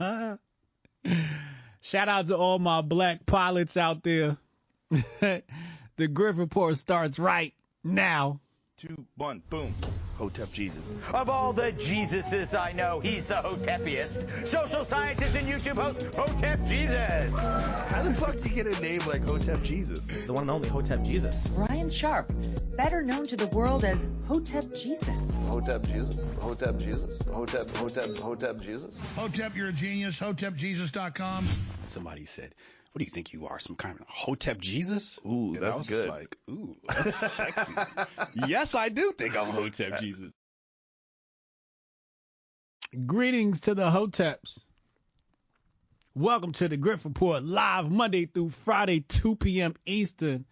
Shout out to all my black pilots out there. the Grift Report starts right now. Two, one, boom. Hotep Jesus. Of all the Jesuses I know, he's the Hotepiest. Social scientist and YouTube host, Hotep Jesus. How the fuck do you get a name like Hotep Jesus? It's the one and only Hotep Jesus. Ryan Sharp, better known to the world as Hotep Jesus. Hotep Jesus. Hotep Jesus. Hotep, Hotep, Hotep Jesus. Hotep, you're a genius. HotepJesus.com. Somebody said, what do you think you are? Some kind of Hotep Jesus? Ooh, And I that's was good. Just like, ooh, that's sexy. yes, I do think I'm Hotep Jesus. Greetings to the Hoteps. Welcome to the Grift Report live Monday through Friday, 2 p.m. Eastern.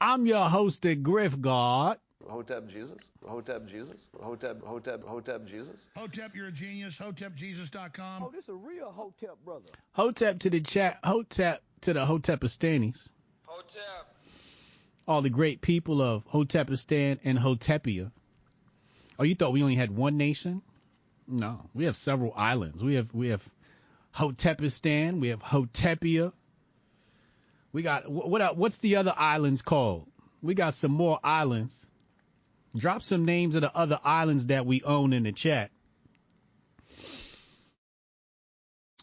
I'm your host, the Grift God. Hotep Jesus. Hotep Jesus. Hotep, Hotep, Hotep Jesus. Hotep, you're a genius. HotepJesus.com. Oh, this is a real Hotep brother. Hotep to the chat, Hotep to the Hotepistanis. Hotep. All the great people of Hotepistan and Hotepia. Oh, you thought we only had one nation? No, we have several islands. We have we have Hotepistan, we have Hotepia. We got wh- what uh, what's the other islands called? We got some more islands. Drop some names of the other islands that we own in the chat.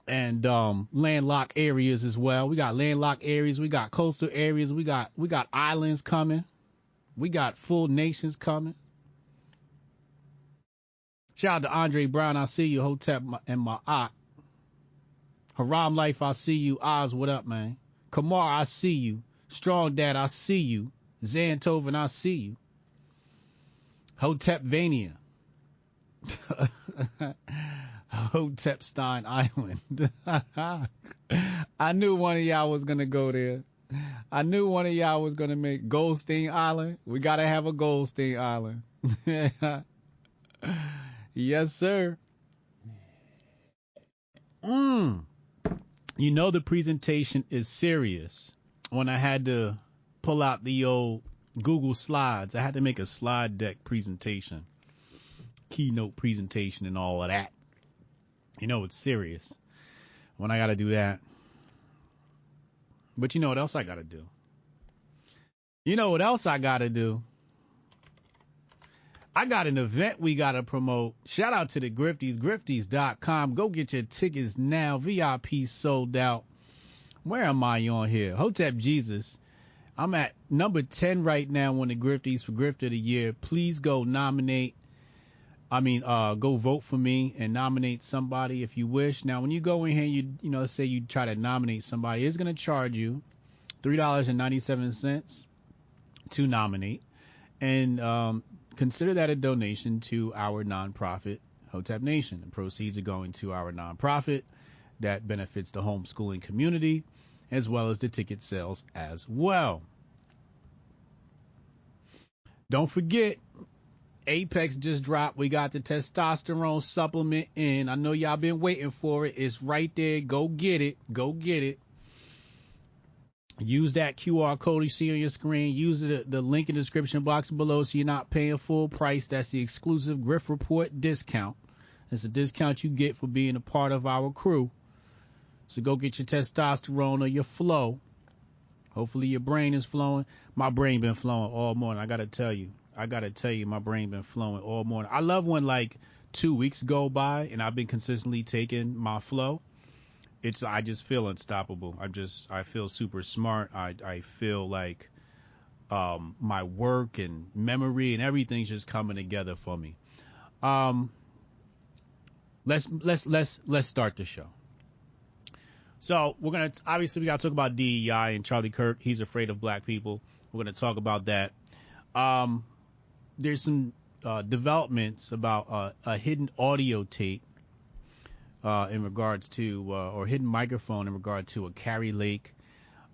And um landlocked areas as well. We got landlocked areas, we got coastal areas, we got we got islands coming. We got full nations coming. Shout out to Andre Brown. I see you, Hotep and my aunt. Haram Life, I see you. Oz, what up, man? Kamar, I see you. Strong Dad, I see you. Zantoven, I see you. Hotepvania. Hotepstein Island. I knew one of y'all was gonna go there. I knew one of y'all was gonna make Goldstein Island. We gotta have a Goldstein Island. yes, sir. Mm. You know the presentation is serious. When I had to pull out the old Google Slides, I had to make a slide deck presentation, keynote presentation, and all of that. You know it's serious when I got to do that. But you know what else I got to do? You know what else I got to do? I got an event we got to promote. Shout out to the Grifties, grifties.com. Go get your tickets now. VIP sold out. Where am I on here? Hotep Jesus. I'm at number 10 right now on the Grifties for Grift of the Year. Please go nominate. I mean, uh, go vote for me and nominate somebody if you wish. Now, when you go in here, you, you know, say you try to nominate somebody, it's going to charge you $3.97 to nominate. And, um, consider that a donation to our nonprofit, Hotep Nation. The proceeds are going to our nonprofit that benefits the homeschooling community as well as the ticket sales as well. Don't forget, Apex just dropped. We got the testosterone supplement in. I know y'all been waiting for it. It's right there. Go get it. Go get it. Use that QR code you see on your screen. Use the, the link in the description box below so you're not paying full price. That's the exclusive Grift Report discount. It's a discount you get for being a part of our crew. So go get your testosterone or your flow. Hopefully your brain is flowing. My brain been flowing all morning. I gotta tell you. I gotta tell you, my brain been flowing all morning. I love when like two weeks go by and I've been consistently taking my flow. It's I just feel unstoppable. I'm just I feel super smart. I I feel like um my work and memory and everything's just coming together for me. Um let's let's let's let's start the show. So we're gonna obviously we gotta talk about DEI and Charlie Kirk. He's afraid of black people. We're gonna talk about that. Um, there's some uh, developments about uh, a hidden audio tape uh, in regards to uh, or hidden microphone in regard to a Kari Lake.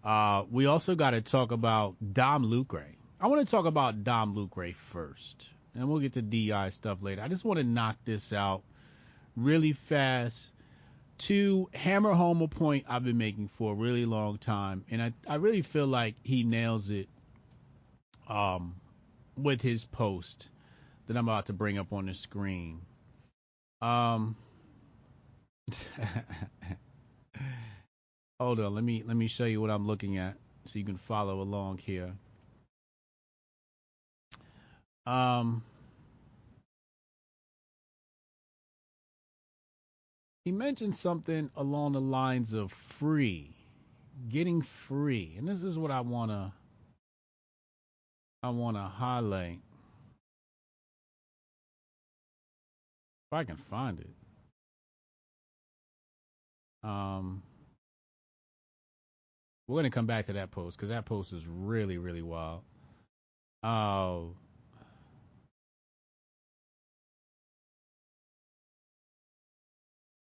Uh, we also got to talk about Dom Lucre. I want to talk about Dom Lucre first, and we'll get to DI stuff later. I just want to knock this out really fast to hammer home a point I've been making for a really long time, and I I really feel like he nails it. Um, with his post that I'm about to bring up on the screen. Um, Hold on, let me let me show you what I'm looking at so you can follow along here. Um he mentioned something along the lines of free, getting free. And this is what I want to I want to highlight. If I can find it. Um we're going to come back to that post cuz that post is really really wild. Oh,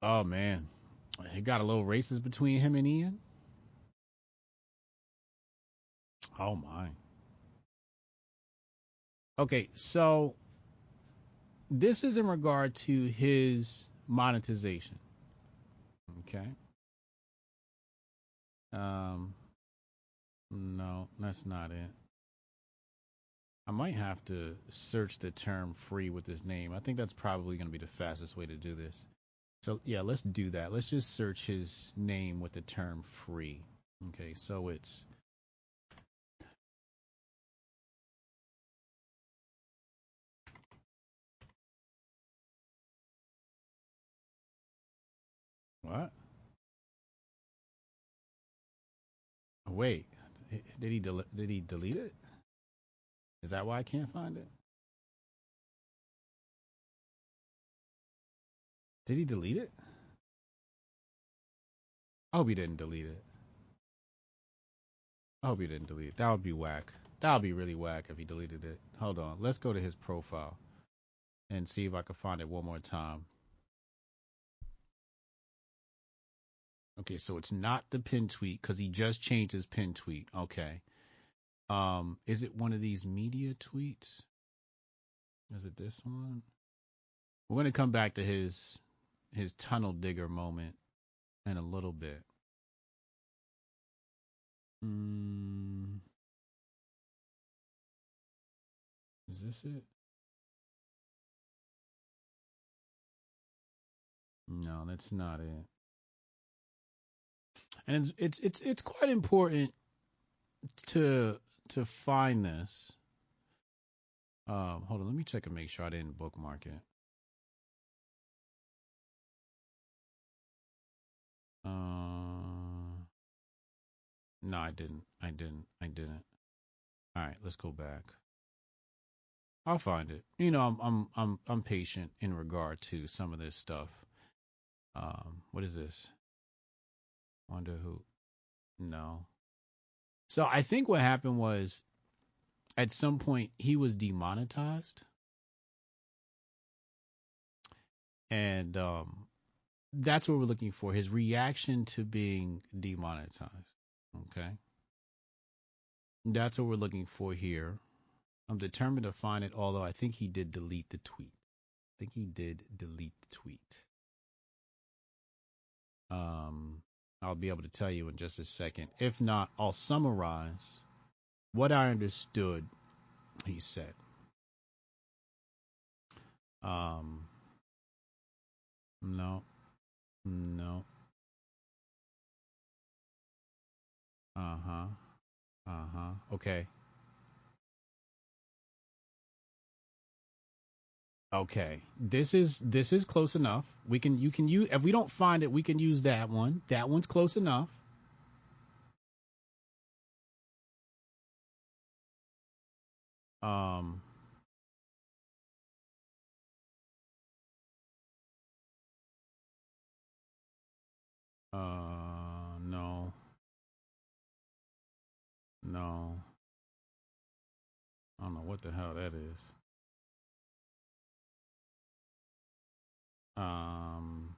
Oh man, it got a little racist between him and Ian. Oh my. Okay, so this is in regard to his monetization. Okay. Um. No, that's not it. I might have to search the term free with his name. I think that's probably going to be the fastest way to do this. So yeah, let's do that. Let's just search his name with the term free. Okay, so it's Wait, did he del- did he delete it? Is that why I can't find it? Did he delete it? I hope he didn't delete it. I hope he didn't delete it. That would be whack. That would be really whack if he deleted it. Hold on. Let's go to his profile and see if I can find it one more time. Okay, so it's not the pin tweet because he just changed his pin tweet. Okay. Um, is it one of these media tweets? Is it this one? We're to come back to his his tunnel digger moment in a little bit. Mm, is this it? No, that's not it. And it's it's it's, it's quite important to to find this. Um, hold on, let me check and make sure I didn't bookmark it. Uh, no, I didn't. I didn't. I didn't. All right, let's go back. I'll find it. You know, I'm I'm I'm I'm patient in regard to some of this stuff. Um, what is this? Wonder who? No. So I think what happened was, at some point he was demonetized, and um, that's what we're looking for. His reaction to being demonetized. Okay. That's what we're looking for here. I'm determined to find it, although I think he did delete the tweet. I think he did delete the tweet. Um, I'll be able to tell you in just a second. If not, I'll summarize what I understood he said. Um, no, no. Uh huh. Uh huh. Okay. Okay. This is this is close enough. We can you can use if we don't find it, we can use that one. That one's close enough. Um uh no. No. I don't know what the hell that is. Um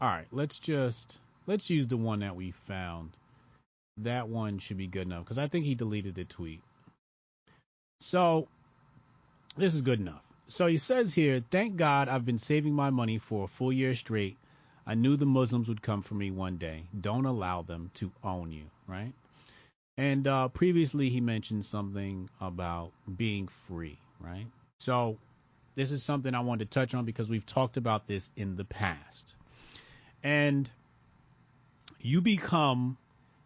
all right, let's just let's use the one that we found. That one should be good enough because I think he deleted the tweet. So this is good enough. So he says here, thank God I've been saving my money for a full year straight. I knew the Muslims would come for me one day. Don't allow them to own you, right? And uh, previously he mentioned something about being free, right? So this is something I wanted to touch on because we've talked about this in the past. and you become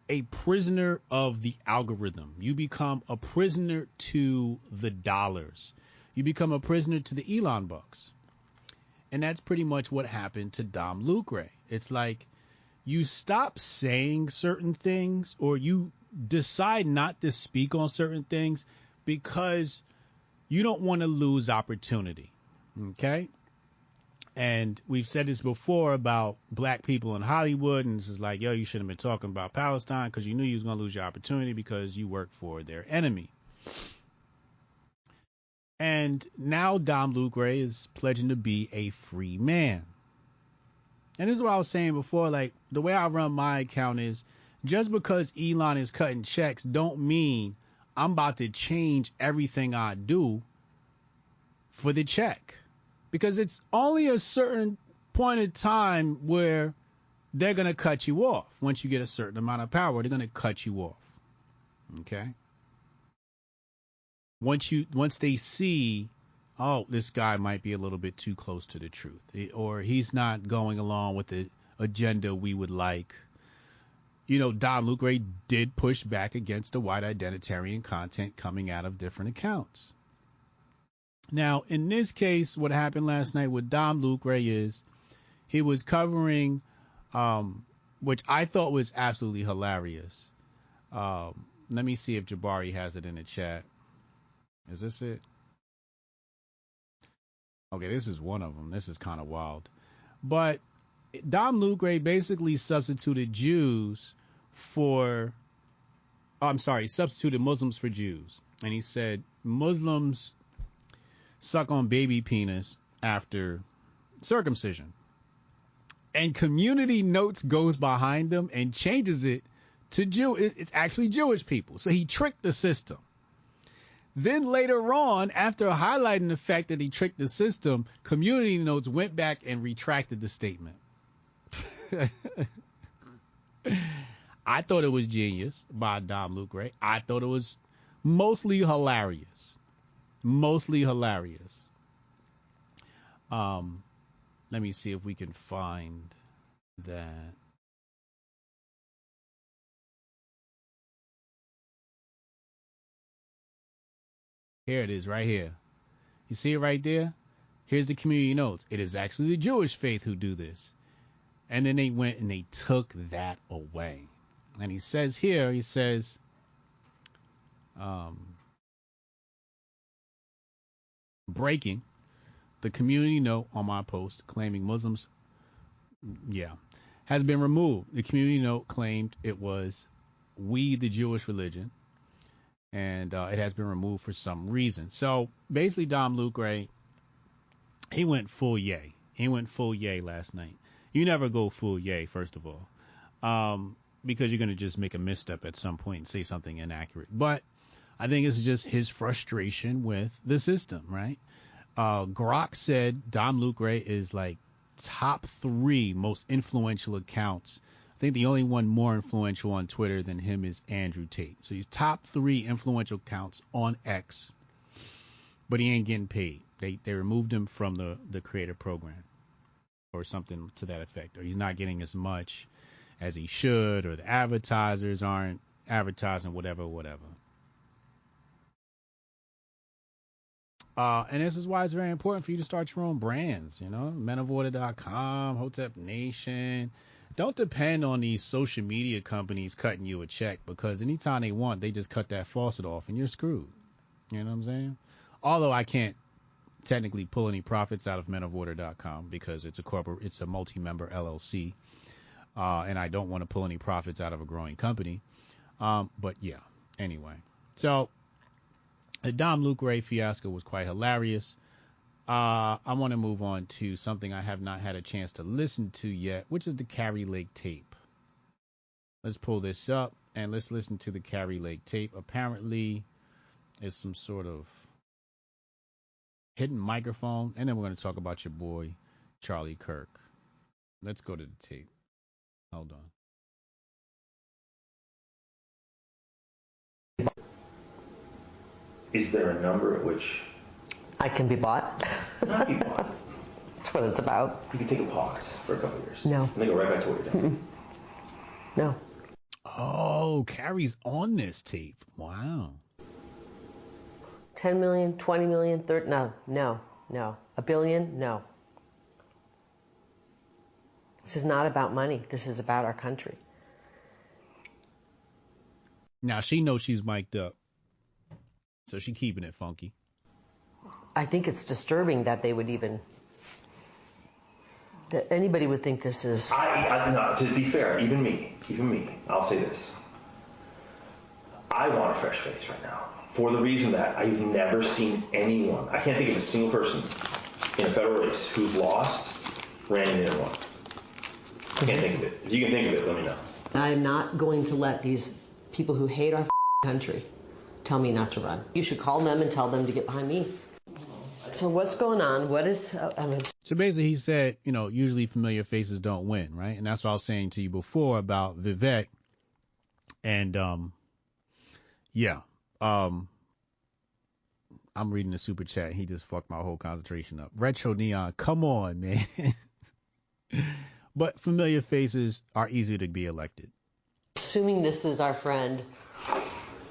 a prisoner of the algorithm. You become a prisoner to the dollars. You become a prisoner to the Elon bucks. And that's pretty much what happened to Dom Lucre. It's like you stop saying certain things or you decide not to speak on certain things because you don't want to lose opportunity. Okay? And we've said this before about black people in Hollywood, and it's just like, yo, you shouldn't have been talking about Palestine because you knew you was going to lose your opportunity because you worked for their enemy. And now Dom Lucre is pledging to be a free man. And this is what I was saying before. Like the way I run my account is just because Elon is cutting checks don't mean I'm about to change everything I do for the check. Because it's only a certain point in time where they're going to cut you off. Once you get a certain amount of power, they're going to cut you off. Okay? Once you once they see oh, this guy might be a little bit too close to the truth, or he's not going along with the agenda we would like. You know, Dom Lucre did push back against the white identitarian content coming out of different accounts. Now, in this case, what happened last night with Dom Lucre is he was covering, um, which I thought was absolutely hilarious. Um, let me see if Jabari has it in the chat. Is this it? Okay, this is one of them. This is kind of wild. But Dom Lucre basically substituted Jews for, oh, I'm sorry, substituted Muslims for Jews. And he said Muslims suck on baby penis after circumcision. And Community Notes goes behind them and changes it to Jew. It's actually Jewish people. So he tricked the system. Then later on, after highlighting the fact that he tricked the system, Community Notes went back and retracted the statement. I thought it was genius by Dom Lucre. I thought it was mostly hilarious. Mostly hilarious. Um, let me see if we can find that. Here it is, right here. You see it right there? Here's the community notes. It is actually the Jewish faith who do this. And then they went and they took that away. And he says here, he says, um, breaking the community note on my post claiming Muslims, yeah, has been removed. The community note claimed it was we, the Jewish religion, and uh, it has been removed for some reason. So basically, Dom Lucre, he went full yay. He went full yay last night. You never go full yay, first of all, um, because you're going to just make a misstep at some point and say something inaccurate. But I think it's just his frustration with the system, right? Uh, Grok said Dom Lucre is like top three most influential accounts I think the only one more influential on Twitter than him is Andrew Tate. So he's top three influential accounts on X, but he ain't getting paid. They they removed him from the the creator program or something to that effect, or he's not getting as much as he should, or the advertisers aren't advertising whatever, whatever. Uh, and this is why it's very important for you to start your own brands, you know, menoforder.com, Hotep Nation, don't depend on these social media companies cutting you a check because anytime they want, they just cut that faucet off and you're screwed. You know what I'm saying? Although I can't technically pull any profits out of menoforder.com because it's a corporate, it's a multi-member LLC, uh, and I don't want to pull any profits out of a growing company. Um, but yeah, anyway. So the Dom Lucre fiasco was quite hilarious. Uh, I want to move on to something I have not had a chance to listen to yet, which is the Kari Lake tape. Let's pull this up and let's listen to the Kari Lake tape. Apparently, it's some sort of hidden microphone, and then we're going to talk about your boy Charlie Kirk. Let's go to the tape. Hold on. Is there a number at which I can be bought. Not be bought. That's what it's about. You can take a pause for a couple of years. No. And then go right back to what you're doing. No. Oh, Kari's on this tape. Wow. 10 million, 20 million, 30, no, no, no. A billion, no. This is not about money. This is about our country. Now she knows she's mic'd up, so she keeping it funky. I think it's disturbing that they would even, that anybody would think this is. I, I, no, to be fair, even me, even me, I'll say this. I want a fresh face right now for the reason that I've never seen anyone, I can't think of a single person in a federal race who's lost, ran in and won. I can't think of it. If you can think of it, let me know. I am not going to let these people who hate our country tell me not to run. You should call them and tell them to get behind me. So what's going on? What is? Uh, I mean, So basically, he said, you know, usually familiar faces don't win, right? And that's what I was saying to you before about Vivek. And um, yeah, um, I'm reading the super chat. He just fucked my whole concentration up. Retro Neon, come on, man. but familiar faces are easy to be elected. assuming this is our friend.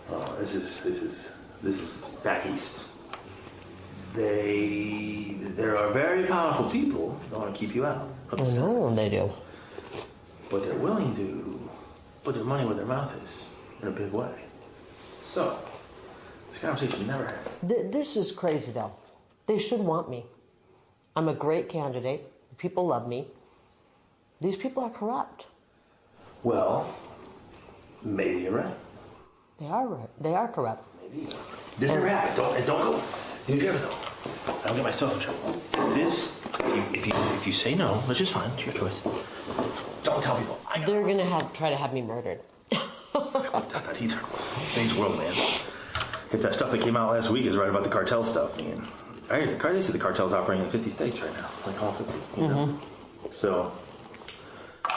Oh, this is this is this is back east. They there are very powerful people that want to keep you out. of the I know they do. but they're willing to put their money where their mouth is in a big way. So, this conversation never happened. Th- this is crazy, though. They should want me. I'm a great candidate. People love me. These people are corrupt. Well, maybe you're right. They are right. They are corrupt. Maybe. This never happened. Don't and don't go. Do you ever though? I don't get myself in trouble. This, if you, if you say no, which is fine, it's your choice. Don't tell people. They're gonna have try to have me murdered. I got that either. Saints World, man. If that stuff that came out last week is right about the cartel stuff, man. I heard they say the cartel's operating in 50 states right now, like all 50. You know? Mm-hmm. So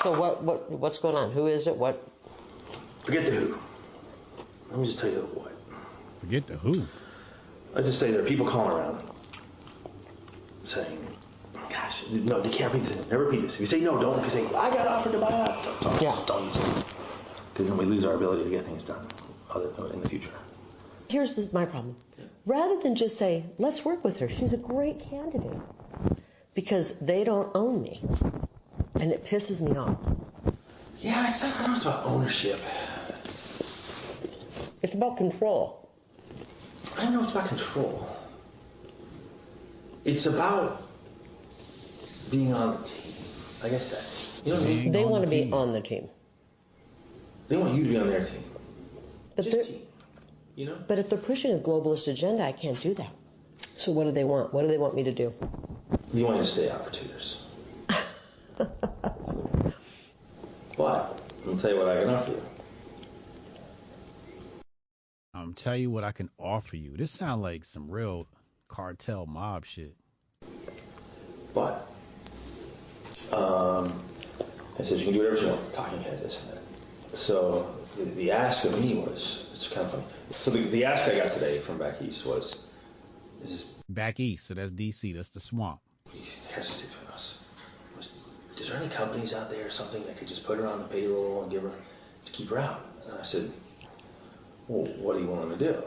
So what what what's going on? Who is it? What? forget the who. Let me just tell you the what. Forget the who. I just say there are people calling around saying, "Gosh, no, they can't repeat this. Never repeat this. If you say no, don't. If you say I got offered to buy out, don't, don't, Yeah. don't use it. Because then we lose our ability to get things done other in the future. Here's this, my problem. Rather than just say, let's work with her. She's a great candidate. Because they don't own me, and it pisses me off. Yeah, it's not, I it's about ownership. It's about control. I don't know if it's about control. It's about being on the team. I guess that's you know what I mean. They want to be on the team. They want you to be on their team. But Just team. You know. But if they're pushing a globalist agenda, I can't do that. So what do they want? What do they want me to do? You want to stay out for two years. but I'll tell you what I can offer you. I'm tell you what I can offer you. This sounds like some real cartel mob shit. But um, I said you can do whatever you want. It's talking head, this and that. So the, the ask of me was it's kind of funny. So the, the ask I got today from back east was, "Is this Back east, so that's DC. That's the swamp. has to us. Was, is there any companies out there or something that could just put her on the payroll and give her to keep her out?" And I said, "Well, what are you willing to do?"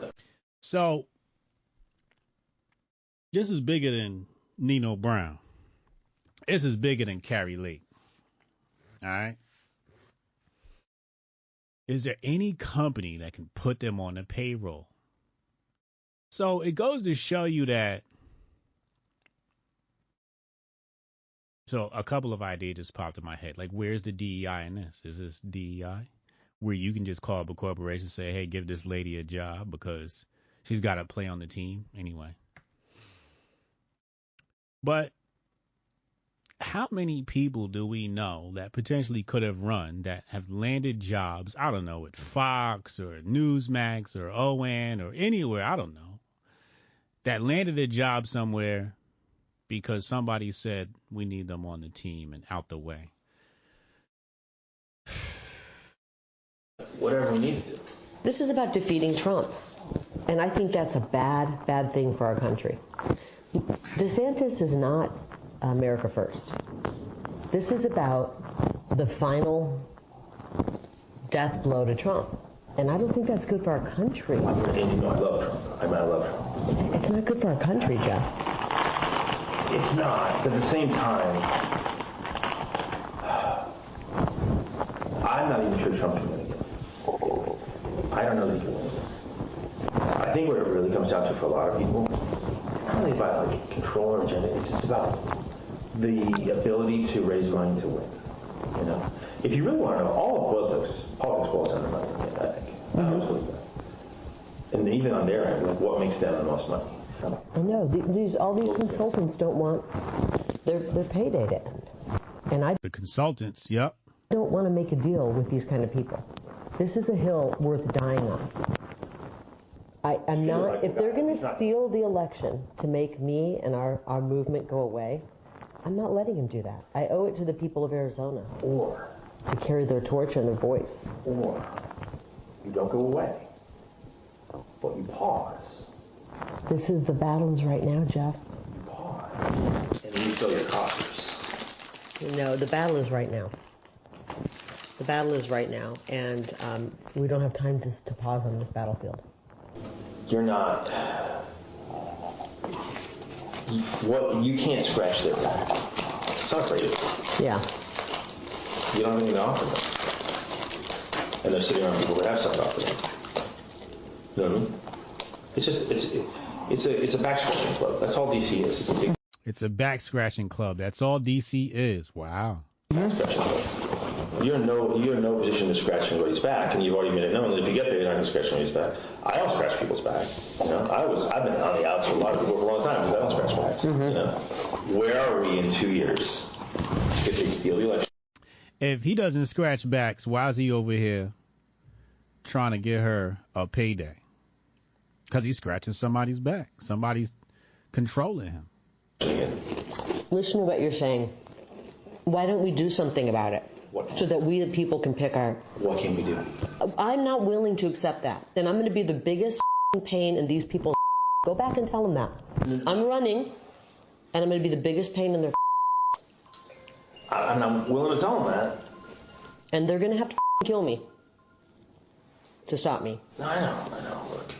So this is bigger than Nino Brown. This is bigger than Kari Lake. All right. Is there any company that can put them on the payroll? So it goes to show you that. So a couple of ideas just popped in my head. Like, where's the DEI in this? Is this DEI? Where you can just call up a corporation and say, hey, give this lady a job because she's got to play on the team anyway. But how many people do we know that potentially could have run that have landed jobs? I don't know, at Fox or Newsmax or OAN or anywhere, I don't know, that landed a job somewhere because somebody said we need them on the team and out the way. Whatever we need to do. This is about defeating Trump. And I think that's a bad, bad thing for our country. DeSantis is not America First. This is about the final death blow to Trump. And I don't think that's good for our country. And you know I love Trump. I mean, I love Trump. It's not good for our country, Jeff. It's not, but at the same time, I'm not even sure Trump can win again. I don't know that he can win again. I think what it really comes down to for a lot of people, it's not really about like control or agenda. It's just about the ability to raise money to win. You know, if you really want to know, all of politics, politics boils down to money. I think. I always believe. And even on their end, like what makes them the most money? I know these all these consultants don't want their their payday to end, and I The consultants, yep. don't want to make a deal with these kind of people. This is a hill worth dying on. I, I'm not. If they're going to steal the election to make me and our our movement go away, I'm not letting him do that. I owe it to the people of Arizona Or, to carry their torch and their voice. or you don't go away, but you pause. This is the battles right now, Jeff. You pause, and then you fill your coffers. No, the battle is right now. The battle is right now, and um, we don't have time to, to pause on this battlefield. You're not. You- What you can't scratch their back. It's not for you. Yeah. You don't have anything to offer them, and they're sitting around people who have stuff to offer them. You know what I mean? It's just it's it's a it's a back scratching club. That's all DC is. It's a big It's a back scratching club. That's all DC is. Wow. back scratching club. You're in no you're in no position to scratch anybody's back, and you've already made it known that if you get there, you're not going to scratch anybody's back. I don't scratch people's back. You know, I was I've been on the outs with a lot of people for a long time because I don't scratch backs. You mm-hmm. know, where are we in two years if they steal the election? If he doesn't scratch backs, why is he over here trying to get her a payday? Because he's scratching somebody's back. Somebody's controlling him. Listen to what you're saying. Why don't we do something about it? So that we, the people, can pick our. What can we do? I'm not willing to accept that. Then I'm going to be the biggest pain in these people's. Go back and tell them that. I'm running, and I'm going to be the biggest pain in their. I, and I'm willing to tell them that. And they're going to have to kill me to stop me. No, I know, I know. Look,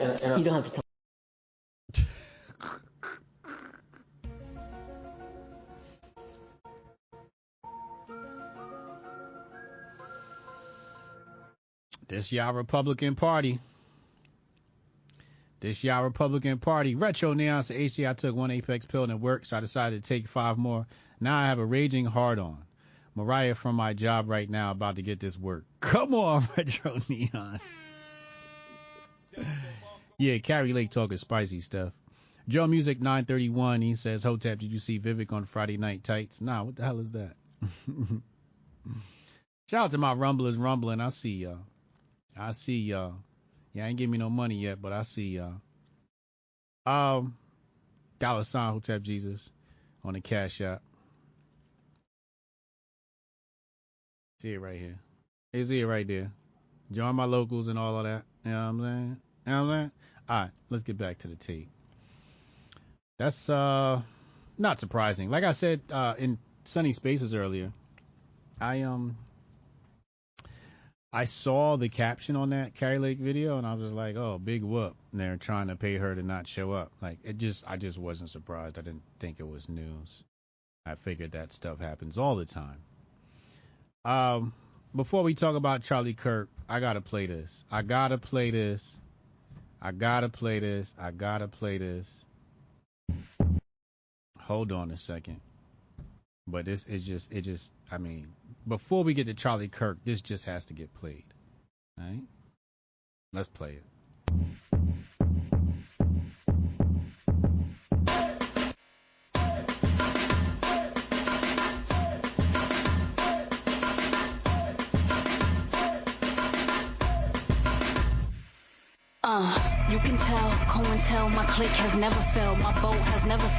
and, and You don't have to tell. This y'all Republican Party. This y'all Republican Party. Retro Neon said, HG, I took one Apex pill and it worked, so I decided to take five more. Now I have a raging hard on. Mariah from my job right now about to get this work. Come on, Retro Neon. yeah, Kari Lake talking spicy stuff. Joe Music 931, he says, Hotep, did you see Vivek on Friday Night Tights? Nah, what the hell is that? Shout out to my rumblers rumbling. I see y'all. I see y'all. Y'all ain't give me no money yet, but I see y'all. Um, dollar sign Hotep Jesus on the cash app. See it right here. See it right there. Join my locals and all of that. You know what I'm saying? You know what I'm saying? All right, let's get back to the tape. That's uh not surprising. Like I said uh in Sunny Spaces earlier, I um I saw the caption on that Kari Lake video and I was just like, oh, big whoop. And they're trying to pay her to not show up. Like it just, I just wasn't surprised. I didn't think it was news. I figured that stuff happens all the time. Um, before we talk about Charlie Kirk, I gotta play this. I gotta play this. I gotta play this. I gotta play this. Hold on a second. But this is just, it just, I mean, before we get to Charlie Kirk, this just has to get played. All right? Let's play it. Uh, you can tell, tell. my clique has never failed.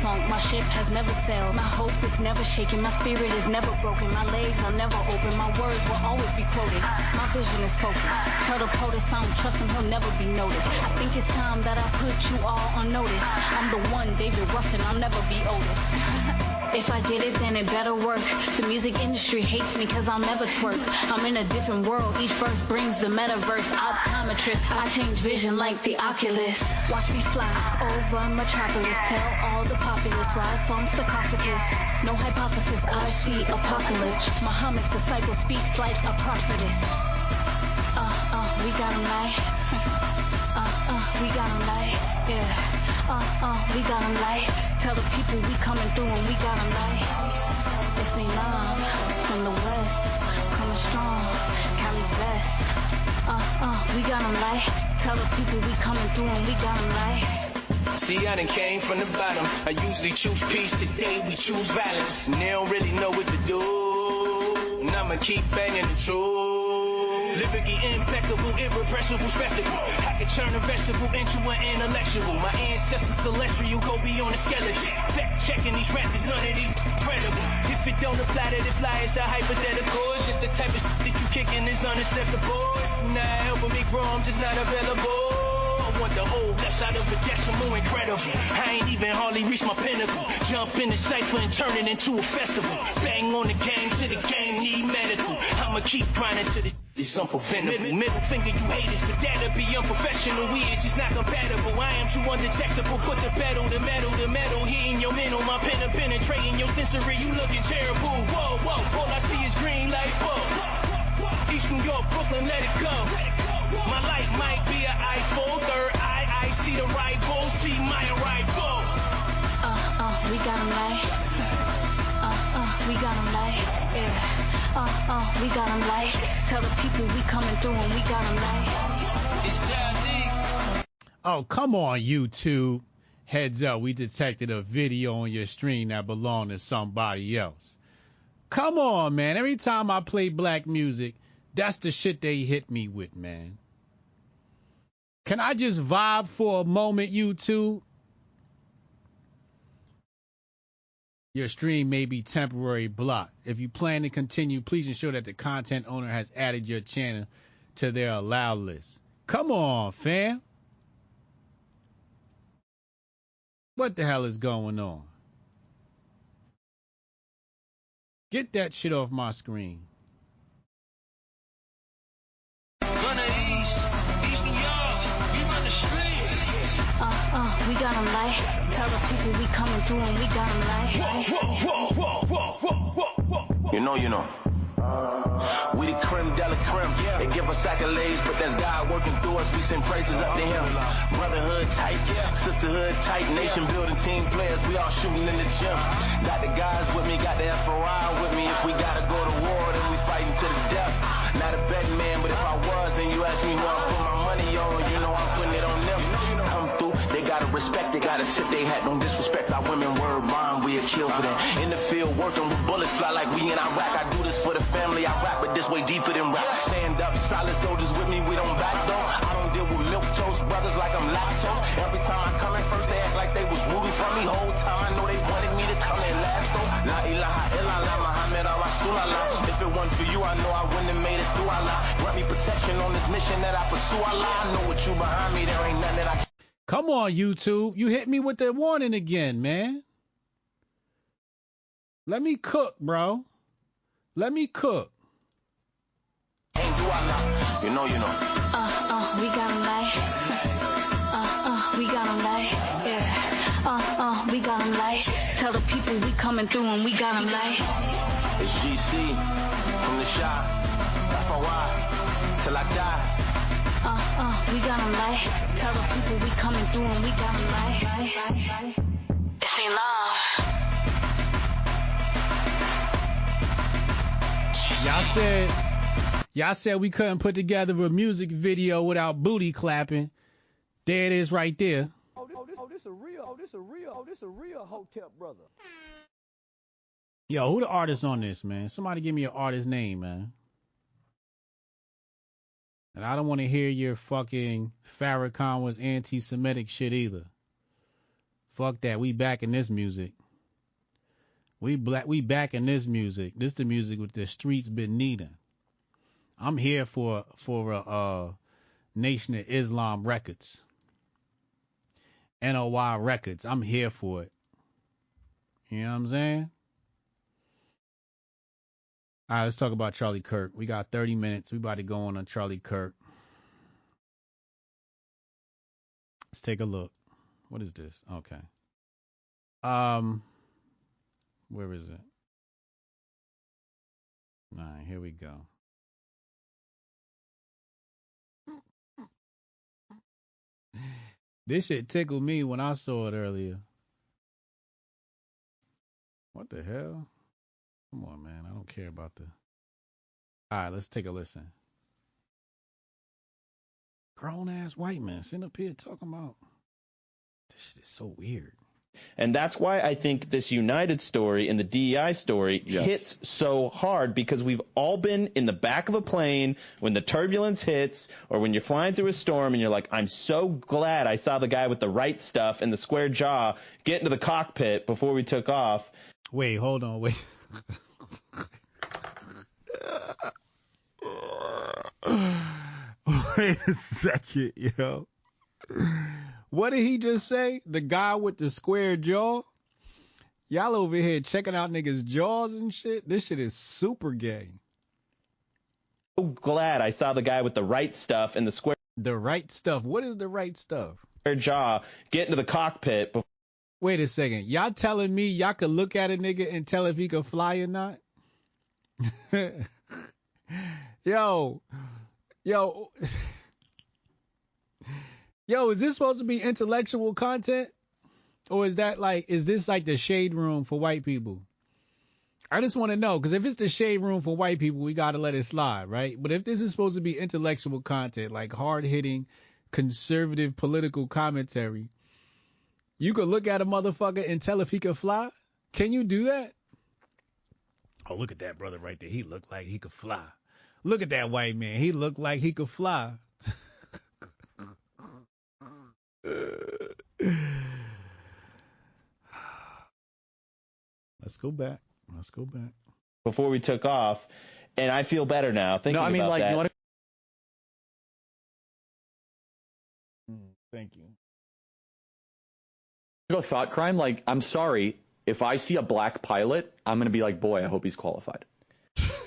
Sunk, my ship has never sailed. My hope is never shaken, my spirit is never broken. My legs are never open, my words will always be quoted. My vision is focused. Tell the POTUS I don't trust him, he'll never be noticed. I think it's time that I put you all on notice. I'm the one, David Ruffin, I'll never be Otis. If I did it, then it better work. The music industry hates me cause I'll never twerk. I'm in a different world, each verse brings the metaverse. Optometrist, I change vision like the Oculus. Watch me fly over Metropolis. Tell all the populace, rise from sarcophagus. No hypothesis, I see apocalypse. Muhammad's disciple speaks like a prophetess. Uh, uh, we got him like. uh, uh, we got him like. Yeah uh, uh, we got them light. Tell the people we coming through and we got them light. It's love from the west, coming strong, Cali's best. Uh, uh, we got them light. Tell the people we coming through and we got them light. See, I done came from the bottom. I usually choose peace. Today we choose violence. And they don't really know what to do. And I'ma keep banging the truth. Lyrically impeccable, irrepressible spectacle. I can turn a vegetable into an intellectual. My ancestors celestial you go beyond the skeleton. Fact checking these rappers, none of these credible. If it don't apply to the fly, it's a hypothetical. It's just the type of that you kicking is unacceptable. If you're not helping me grow, I'm just not available. I want the whole left side of a decimal incredible. I ain't even hardly reached my pinnacle. Jump in the cipher and turn it into a festival. Bang on the game till the game need medical. I'ma keep grinding to the it's unpreventable. Middle finger, you haters, but that'll be unprofessional. We is just not compatible. I am too undetectable. Put the pedal, the metal, the metal hitting your mental. My pen is penetrating your sensory. You looking terrible. Whoa, whoa, all I see is green light bulb. East New York, Brooklyn, let it go. My light might be an iPhone. Third eye, I see the rival. See my arrival. Uh, uh, we got him light. Uh, uh, we got him light. Yeah uh, uh, we got them light. Tell the people we coming through and we got them light. It's that Oh, come on, YouTube. Heads up, we detected a video on your stream that belonged to somebody else. Come on, man. Every time I play black music, that's the shit they hit me with, man. Can I just vibe for a moment, YouTube? Your stream may be temporarily blocked. If you plan to continue, please ensure that the content owner has added your channel to their allow list. Come on, fam. What the hell is going on? Get that shit off my screen. Uh, we got them light. Tell the people we coming through and we got them light. You know, you know. We the creme de la creme. They give us accolades, but that's God working through us. We send praises up to Him. Brotherhood tight, sisterhood tight, nation building team players. We all shooting in the gym. Got the guys with me, got the FOI with me. If we gotta go to war, then we fighting to the death. Not a betting man, but if I was, and you ask me who I they gotta respect, they gotta tip they hat. Don't disrespect our women, word bond, we'll kill for that. In the field, working with bullets, fly like we in Iraq. I do this for the family, I rap, but this way deeper than rap. Stand up, solid soldiers with me, we don't back though. I don't deal with milk toast brothers like I'm lactose. Every time I come in first, they act like they was rooting for me. Whole time I know they wanted me to come in last though. La ilaha illallah, Muhammad Rasulallah. If it wasn't for you, I know I wouldn't have made it through Allah. Grant me protection on this mission that I pursue Allah. I know what you behind me, there ain't nothing that I Come on, YouTube. You hit me with the warning again, man. Let me cook, bro. Let me cook. You know, you know. Uh, uh, we got them light. Uh, uh, we got them light. Yeah. Uh, uh, we got them light. Tell the people we coming through and we got them light. It's GC from the shop. FOI till I die. Uh, uh, we got them light. Tell the people we coming through and we got them light. It's in love. Y'all said, y'all said we couldn't put together a music video without booty clapping. There it is right there. Oh, this, oh, this, oh, this a real, oh, this a real, oh, this a real Hotep brother. Yo, who the artist on this, man? Somebody give me an artist name, man. And I don't want to hear your fucking Farrakhan was anti-Semitic shit either. Fuck that. We back in this music. We black. We back in this music. This the music with the streets been needing. I'm here for for a, uh Nation of Islam Records. NOI Records. I'm here for it. You know what I'm saying? All right, let's talk about Charlie Kirk. We got 30 minutes. We about to go on on Charlie Kirk. Let's take a look. What is this? Okay. Um, where is it? All right, here we go. This shit tickled me when I saw it earlier. What the hell? Come on, man. I don't care about the. All right, let's take a listen. Grown ass white man sitting up here talking about this shit is so weird. And that's why I think this United story and the DEI story Yes. hits so hard because we've all been in the back of a plane when the turbulence hits or when you're flying through a storm and you're like, I'm so glad I saw the guy with the right stuff and the square jaw get into the cockpit before we took off. Wait, hold on, wait. wait a second, yo. What did he just say? The guy with the square jaw? Y'all over here checking out niggas' jaws and shit? This shit is super gay. So glad I saw the guy with the right stuff and the square The right stuff. What is the right stuff? jaw get into the cockpit before Wait a second. Y'all telling me y'all could look at a nigga and tell if he could fly or not? yo, yo, yo, is this supposed to be intellectual content? Or is that like, is this like the shade room for white people? I just want to know, because if it's the shade room for white people, we got to let it slide, right? But if this is supposed to be intellectual content, like hard hitting, conservative political commentary, you could look at a motherfucker and tell if he could fly? Can you do that? Oh, look at that brother right there. He looked like he could fly. Look at that white man. He looked like he could fly. Let's go back. Let's go back. before we took off. And I feel better now thinking no, I mean about like that. you wanna... Mm, thank you. To go thought crime? Like I'm sorry, if I see a black pilot, I'm gonna be like, boy, I hope he's qualified.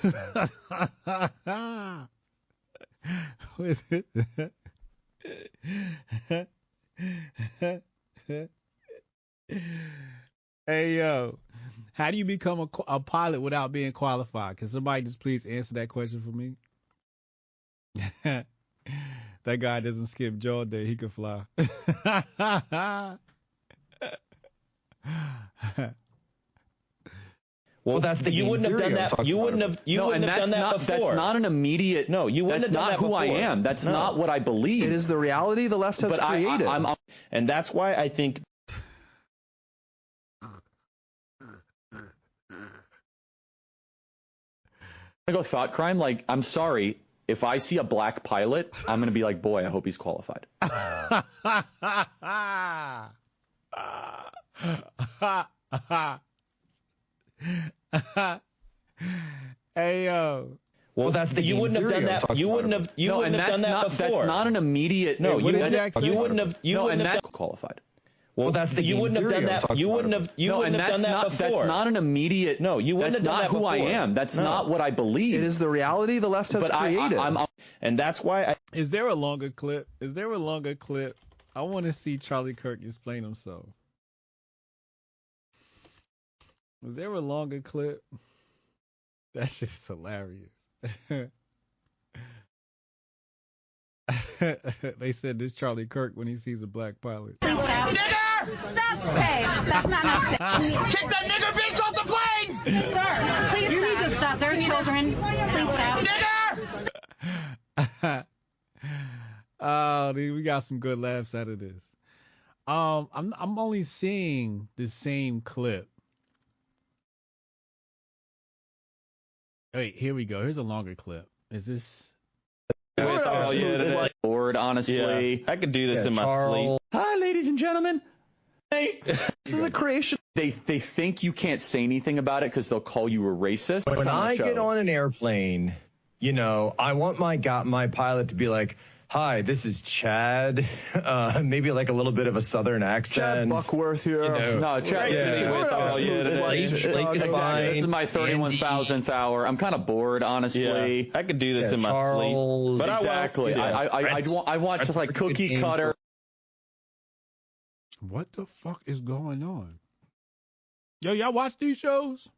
Hey yo, how do you become a, a pilot without being qualified? Can somebody just please answer that question for me? that guy doesn't skip jaw day. He can fly. Well, that's the, you wouldn't have done that. You wouldn't have. You no, wouldn't and have that's done that not before. that's not an immediate. No, you wouldn't That's have done that That's not that who I am. That's No. not what I believe. It is the reality the left has but created. I, I'm, I'm and that's why I think gonna go thought crime. Like I'm sorry, if I see a black pilot, I'm gonna be like, boy, I hope he's qualified. hey yo. Well, that's the, you wouldn't have done that. You wouldn't have. You no, wouldn't have done that not before. that's not an immediate. No, you wouldn't. Jack say? You wouldn't have. You no, wouldn't and have that's qualified. Well, that's the, you wouldn't have done that. You wouldn't have. You no, wouldn't and have that's done that not before. that's not an immediate. No, you wouldn't have done that before. That's not who I am. That's No. not what I believe. it is the reality the left has but I, created. I, I'm, I'm and that's why I. Is there a longer clip? Is there a longer clip? I want to see Charlie Kirk explain himself. Is there a longer clip? That's just hilarious. they said this Charlie Kirk when he sees a black pilot. Nigger! Hey, that's not nice. Kick that nigger bitch off the plane! Sir, please you need to stop. There are children. Please stop. Nigger! oh, dude, we got some good laughs out of this. Um, I'm I'm only seeing the same clip. Wait, here we go. Here's a longer clip. Is this? Oh, yeah, that's like bored, honestly. Yeah, I could do this Yeah, in my Charles. sleep. Hi, ladies and gentlemen. Hey. This is a creation. They they think you can't say anything about it because they'll call you a racist. When on the I get on an airplane, you know, I want my got my pilot to be like, "Hi, this is Chad." Uh, maybe like a little bit of a southern accent. Chad Buckworth here. You know, No, Chad. Yeah. with, yeah, today. Lake- Lake is Exactly. fine. This is my 31,000th hour. I'm kind of bored, honestly. Yeah, I could do this Yeah, in my Charles. sleep. But I want, exactly. yeah. I, I, I, I want, I want just like cookie cutter. What the fuck is going on? Yo, y'all watch these shows?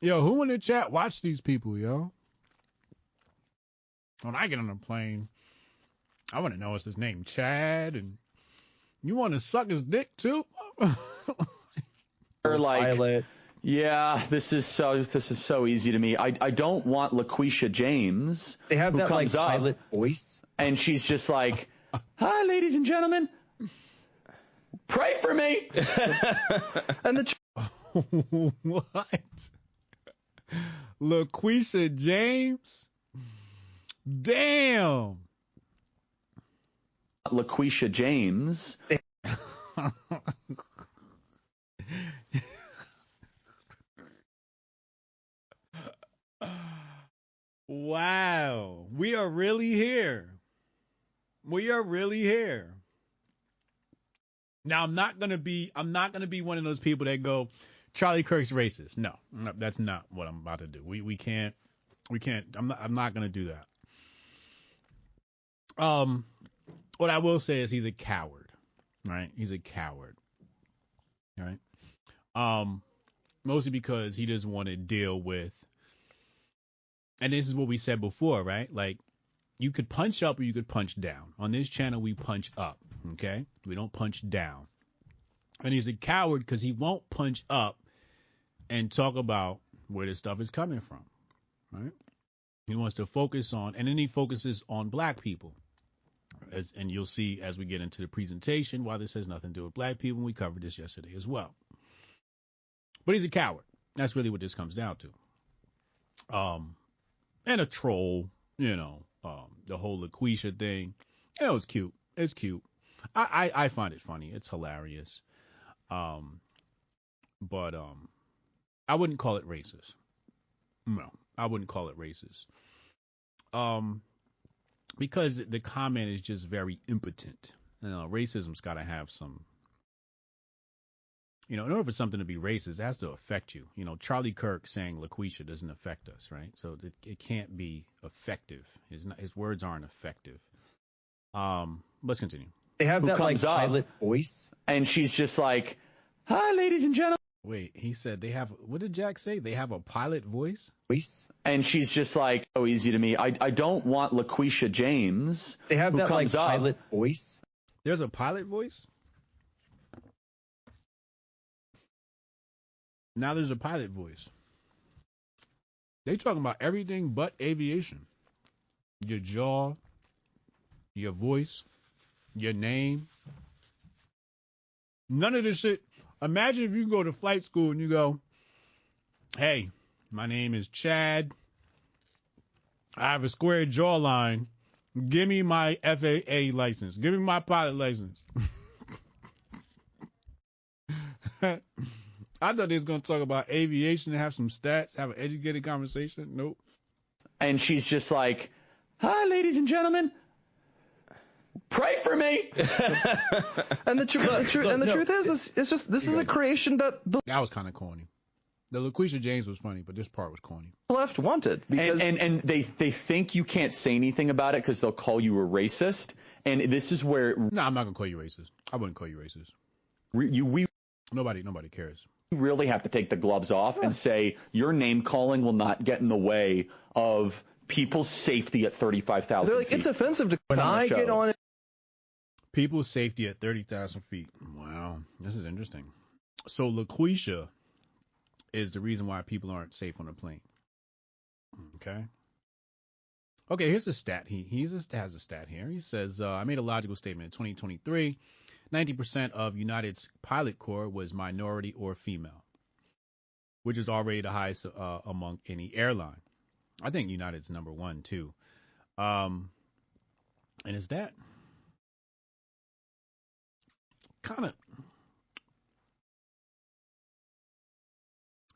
Yo, who in the chat watch these people, yo? When I get on a plane, I want to know what's his name, Chad, and you want to suck his dick too? Or like, pilot. yeah, this is so, this is so easy to me. I, I don't want LaQuisha James. They have who that like comes up pilot voice. and she's just like, "Hi, ladies and gentlemen, pray for me." And the what? LaQuisha James? Damn. LaQuisha James. wow. We are really here. We are really here. Now I'm not gonna be I'm not gonna be one of those people that go, Charlie Kirk's racist. No, no, that's not what I'm about to do. We we can't we can't I'm not I'm not gonna do that. Um what I will say is he's a coward. Right? He's a coward. Right? Um mostly because he doesn't want to deal with and this is what we said before, right? Like you could punch up or you could punch down. On this channel we punch up, okay? We don't punch down. And he's a coward because he won't punch up and talk about where this stuff is coming from, right? He wants to focus on, and then he focuses on black people. As, and you'll see as we get into the presentation why this has nothing to do with black people. We covered this yesterday as well. But he's a coward. That's really what this comes down to. Um, and a troll, you know, um, the whole LaQuisha thing. It was cute. It's cute. I, I, I find it funny. It's hilarious. Um, but um, I wouldn't call it racist. No, I wouldn't call it racist. Um, because the comment is just very impotent. You know, racism's got to have some. You know, in order for something to be racist, it has to affect you. You know, Charlie Kirk saying LaQuisha doesn't affect us, right? So it, it can't be effective. His his words aren't effective. Um, let's continue. They have Who that like comes pilot voice. and she's just like, "Hi, ladies and gentlemen." Wait, he said they have. What did Jack say? They have a pilot voice. Voice. And she's just like, "Oh, easy to me. I I don't want LaQuisha James." They have who that like up pilot voice. There's a pilot voice. Now there's a pilot voice. They talking about everything but aviation. Your jaw, your voice, your name. None of this shit. Imagine if you go to flight school and you go, "Hey, my name is Chad. I have a square jawline. Give me my FAA license. Give me my pilot license." I thought they was gonna talk about aviation and have some stats, have an educated conversation. Nope. and she's just like, "Hi, ladies and gentlemen, pray for me." And the, tr- the uh, tr- and the truth is, is, it's just this is a creation that the That was kind of corny. The LaQuisha James was funny, but this part was corny. left wanted because and, and and they they think you can't say anything about it because they'll call you a racist. And this is where No, I'm not gonna call you racist. I wouldn't call you racist. re- you we Nobody, nobody cares. You really have to take the gloves off and say your name calling will not get in the way of people's safety at thirty five thousand. they're like it's offensive to When I get show. on People's safety at 30,000 feet. Wow, this is interesting. So LaQuisha is the reason why people aren't safe on a plane. Okay. Okay, here's a stat. He he's a, has a stat here. He says, uh, I made a logical statement. In 2023, 90% of United's pilot corps was minority or female, which is already the highest uh, among any airline. I think United's number one too. Um, and is that kind of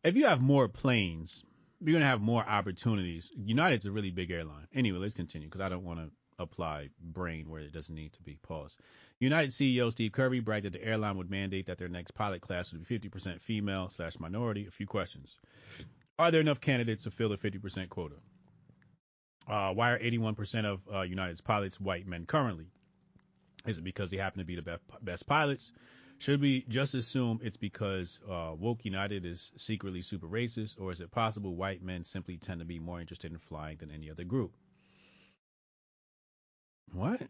if you have more planes, you're gonna have more opportunities. United's a really big airline. Anyway, let's continue because I don't want to apply brain where it doesn't need to be. Pause. United CEO Steve Kirby bragged that the airline would mandate that their next pilot class would be 50% female slash minority. A few questions. Are there enough candidates to fill the 50% quota? Uh, why are 81% of uh, United's pilots white men currently? Is it because they happen to be the best, pilots? Should we just assume it's because uh, woke United is secretly super racist, or is it possible white men simply tend to be more interested in flying than any other group? What?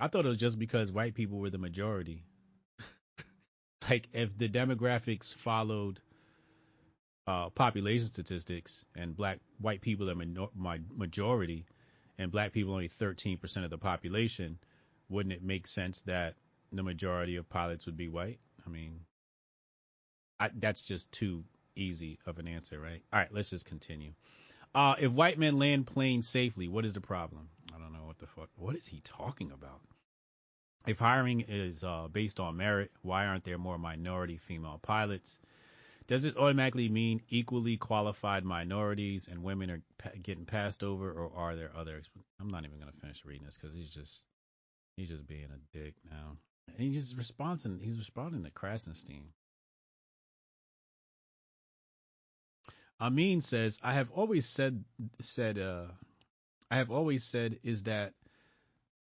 I thought it was just because white people were the majority. like if the demographics followed uh, population statistics and black white people are minor- my majority and black people only 13% of the population, wouldn't it make sense that the majority of pilots would be white? I mean, I, that's just too easy of an answer, right? All right, let's just continue. Uh, if white men land planes safely, what is the problem? I don't know what the fuck. What is he talking about? If hiring is uh, based on merit, why aren't there more minority female pilots? Does it automatically mean equally qualified minorities and women are getting passed over, or are there other? I'm not even gonna finish reading this because he's just he's just being a dick now. And he just responding. He's responding to Krassenstein. Amin says, "I have always said said uh, I have always said is that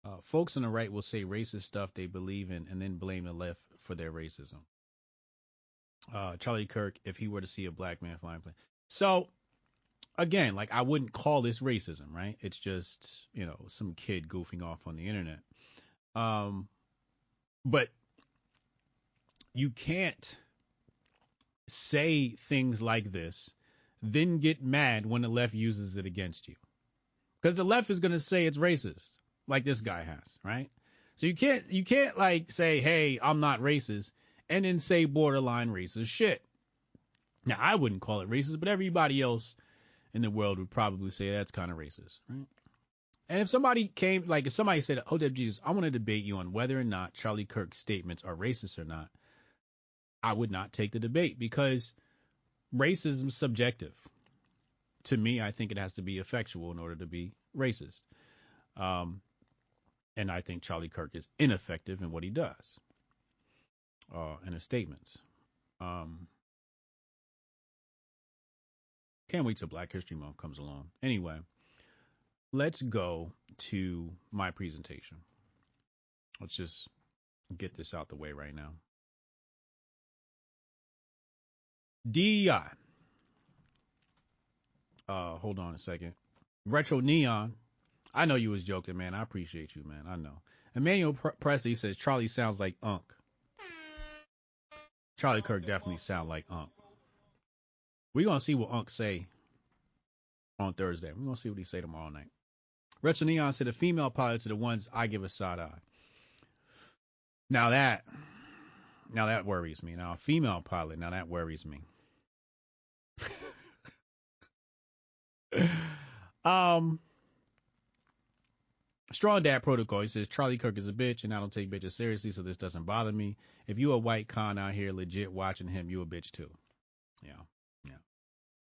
uh, folks on the right will say racist stuff they believe in and then blame the left for their racism." Uh, Charlie Kirk, if he were to see a black man flying plane. So again, like I wouldn't call this racism, right? It's just you know some kid goofing off on the internet. Um, but you can't say things like this, then get mad when the left uses it against you. Because the left is going to say it's racist, like this guy has, right? So you can't you can't like say, "Hey, I'm not racist," and then say borderline racist shit. Now, I wouldn't call it racist, but everybody else in the world would probably say that's kind of racist, right? And if somebody came, like if somebody said, Hotep Jesus, I want to debate you on whether or not Charlie Kirk's statements are racist or not, I would not take the debate because racism is subjective. To me, I think it has to be effectual in order to be racist. Um, and I think Charlie Kirk is ineffective in what he does uh, in his statements. Um, can't wait till Black History Month comes along. Anyway, let's go to my presentation. Let's just get this out the way right now. DEI. Uh, hold on a second. Retro Neon. I know you was joking, man. I appreciate you, man. I know. Emmanuel Presley says Charlie sounds like Unc. Charlie Kirk definitely sound like Unc. We're gonna see what Unc say on Thursday. We're gonna see what he say tomorrow night. Retro Neon said the female pilots are the ones I give a side eye. Now that now that worries me. Now a female pilot, now that worries me. um Strong Dad Protocol. He says Charlie Kirk is a bitch, and I don't take bitches seriously, so this doesn't bother me. If you a white con out here legit watching him, you a bitch too. Yeah, yeah.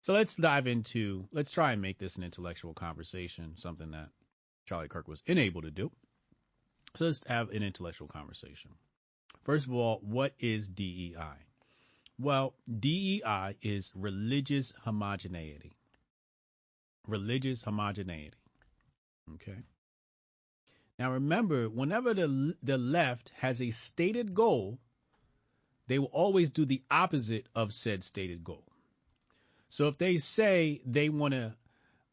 So let's dive into. Let's try and make this an intellectual conversation, something that Charlie Kirk was unable to do. So let's have an intellectual conversation. First of all, what is DEI? Well, DEI is religious homogeneity. Religious homogeneity. Okay. Now remember, whenever the the left has a stated goal, they will always do the opposite of said stated goal. So if they say they want to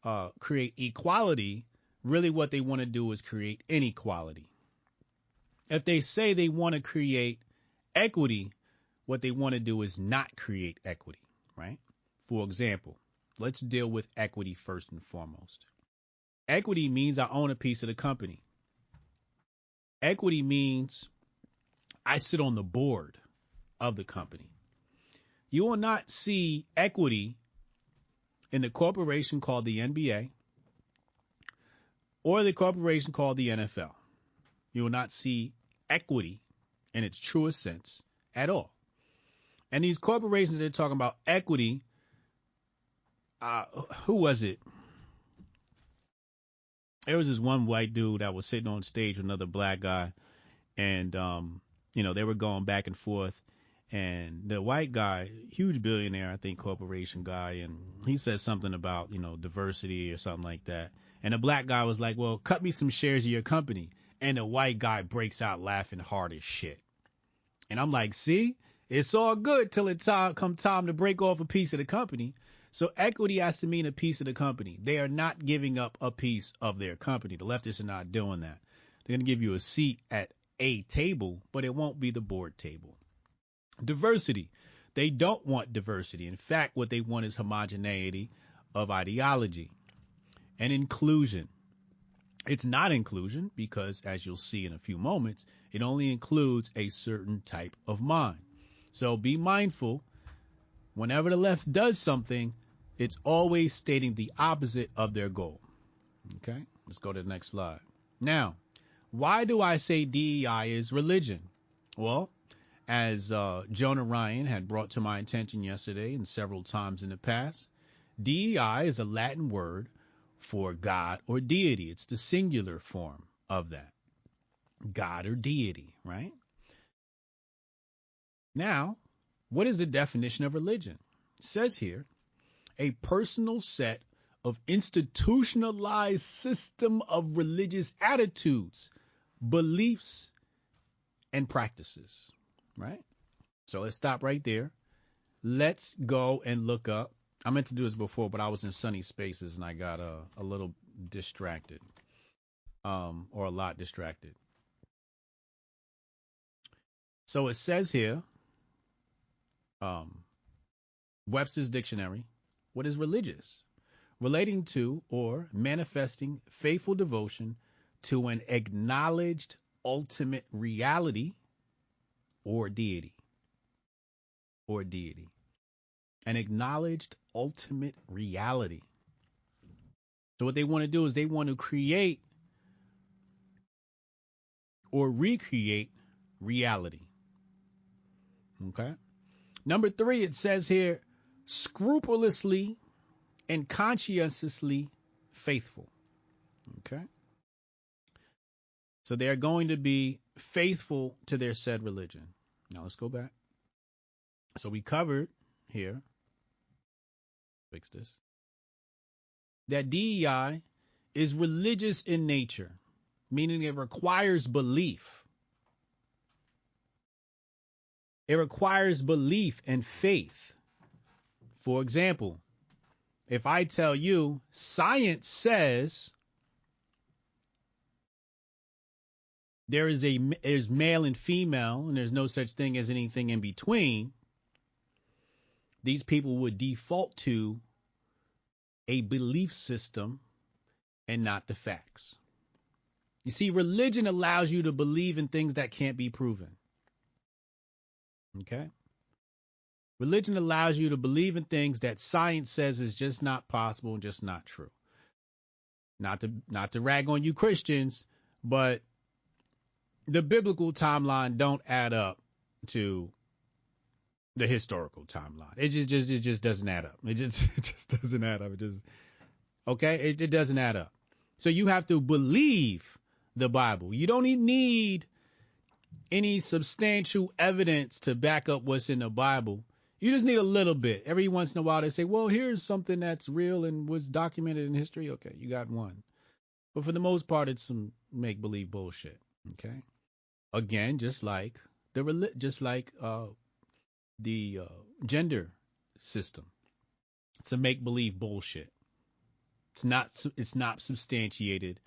uh, create equality, really what they want to do is create inequality. If they say they want to create equity, what they want to do is not create equity, right? For example, let's deal with equity first and foremost. Equity means I own a piece of the company. Equity means I sit on the board of the company. You will not see equity in the corporation called the NBA or the corporation called the NFL. You will not see equity in its truest sense at all. And these corporations they're talking about equity. Uh, who was it? There was this one white dude that was sitting on stage with another black guy, and um, you know they were going back and forth. And the white guy, huge billionaire, I think, corporation guy, and he said something about you know diversity or something like that. And the black guy was like, "Well, cut me some shares of your company." And the white guy breaks out laughing hard as shit. And I'm like, "See, it's all good till it time come time to break off a piece of the company." So equity has to mean a piece of the company. They are not giving up a piece of their company. The leftists are not doing that. They're going to give you a seat at a table, but it won't be the board table. Diversity. They don't want diversity. In fact, what they want is homogeneity of ideology and inclusion. It's not inclusion because, as you'll see in a few moments, it only includes a certain type of mind. So be mindful whenever the left does something, it's always stating the opposite of their goal. Okay, let's go to the next slide. Now, why do I say DEI is religion? Well, as uh, Jonah Ryan had brought to my attention yesterday and several times in the past, DEI is a Latin word for God or deity. It's the singular form of that. God or deity, right? Now, what is the definition of religion? It says here, a personal set of institutionalized system of religious attitudes, beliefs, and practices. Right? So let's stop right there. Let's go and look up. I meant to do this before, but I was in sunny spaces and I got uh, a little distracted, um, or a lot distracted. So it says here, um, Webster's Dictionary, what is religious? Relating to or manifesting faithful devotion to an acknowledged ultimate reality or deity. Or deity. An acknowledged ultimate reality. So, what they want to do is they want to create or recreate reality. Okay? Number three, it says here, scrupulously and conscientiously faithful. Okay? So they are going to be faithful to their said religion. Now let's go back. So we covered here, fix this, that DEI is religious in nature, meaning it requires belief. It requires belief and faith. For example, if I tell you science says there is a there's male and female and there's no such thing as anything in between, these people would default to a belief system and not the facts. You see, religion allows you to believe in things that can't be proven. Okay? Religion allows you to believe in things that science says is just not possible and just not true. Not to not to rag on you Christians, but the biblical timeline don't add up to the historical timeline. It just just it just doesn't add up. It just it just doesn't add up. It just okay, it, it doesn't add up. So you have to believe the Bible. You don't need any substantial evidence to back up what's in the Bible. You just need a little bit. Every once in a while they say, well, here's something that's real and was documented in history. Okay, you got one. But for the most part, it's some make believe bullshit. Okay. Again, just like the just like uh, the uh, gender system, it's a make believe bullshit. It's not it's not substantiated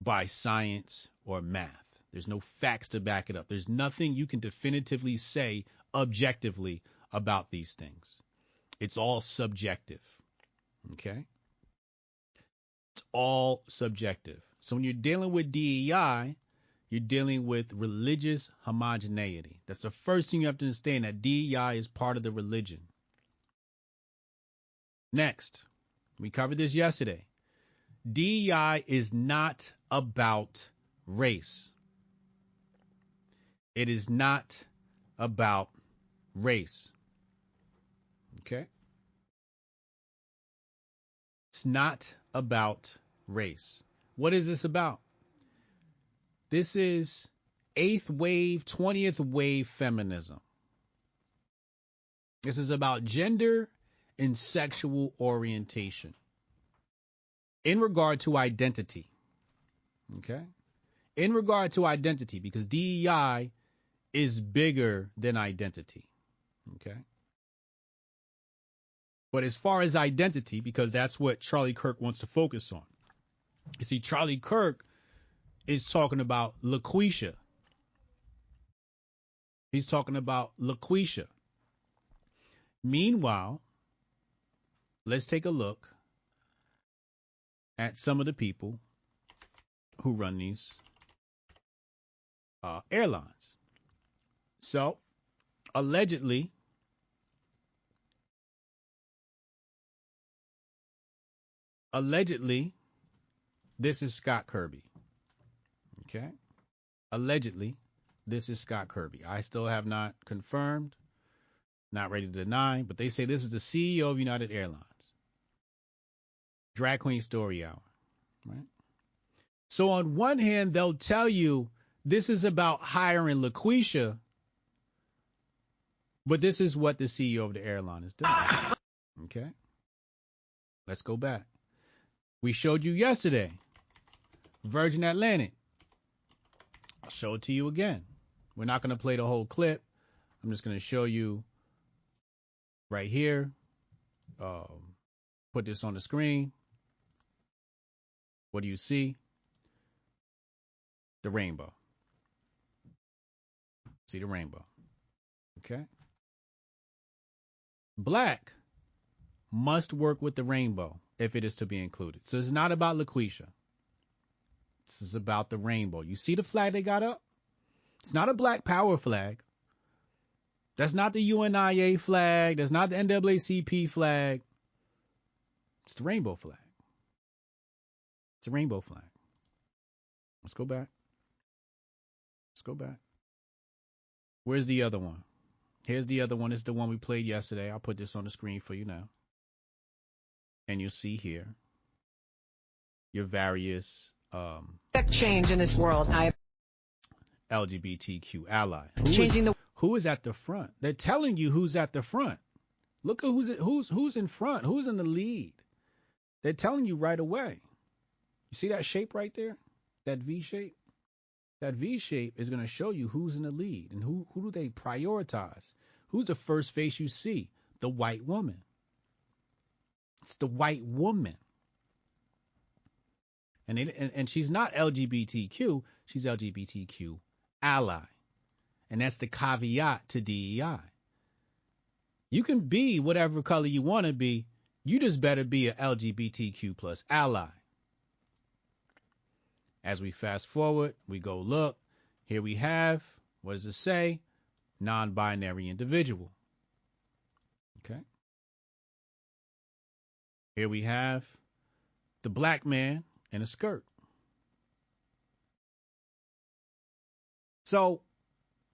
by science or math. There's no facts to back it up. There's nothing you can definitively say objectively about these things. It's all subjective. Okay? It's all subjective. So when you're dealing with DEI, you're dealing with religious homogeneity. That's the first thing you have to understand that DEI is part of the religion. Next, we covered this yesterday. DEI is not about race. It is not about race. Okay? It's not about race. What is this about? This is eighth wave, 20th wave feminism. This is about gender and sexual orientation in regard to identity. Okay? In regard to identity, because DEI is bigger than identity. Okay? But as far as identity, because that's what Charlie Kirk wants to focus on. You see, Charlie Kirk is talking about LaQuisha. He's talking about LaQuisha. Meanwhile, let's take a look at some of the people who run these uh, airlines. So, allegedly, allegedly, this is Scott Kirby. Okay? Allegedly, this is Scott Kirby. I still have not confirmed, not ready to deny, but they say this is the CEO of United Airlines. Drag Queen Story Hour. Right? So on one hand, they'll tell you this is about hiring LaQuisha, but this is what the CEO of the airline is doing. Okay? Let's go back. We showed you yesterday Virgin Atlantic. I'll show it to you again. We're not going to play the whole clip. I'm just going to show you right here. Um, put this on the screen. What do you see? The rainbow. See the rainbow. Okay? Black must work with the rainbow if it is to be included. So it's not about LaQuisha. This is about the rainbow. You see the flag they got up? It's not a black power flag. That's not the UNIA flag. That's not the NAACP flag. It's the rainbow flag. It's a rainbow flag. Let's go back. Let's go back. Where's the other one? Here's the other one. It's the one we played yesterday. I'll put this on the screen for you now. And you'll see here your various um, change in this world. I LGBTQ ally. Who Changing is, the who is at the front? They're telling you who's at the front. Look at who's who's who's in front. Who's in the lead? They're telling you right away. You see that shape right there? That V shape? That V shape is going to show you who's in the lead and who who do they prioritize? Who's the first face you see? The white woman. It's the white woman. And, and, and she's not LGBTQ, she's LGBTQ ally. And that's the caveat to DEI. You can be whatever color you want to be. You just better be a LGBTQ plus ally. As we fast forward, we go look. Here we have, what does it say? Non binary individual. Okay. Here we have the black man in a skirt. So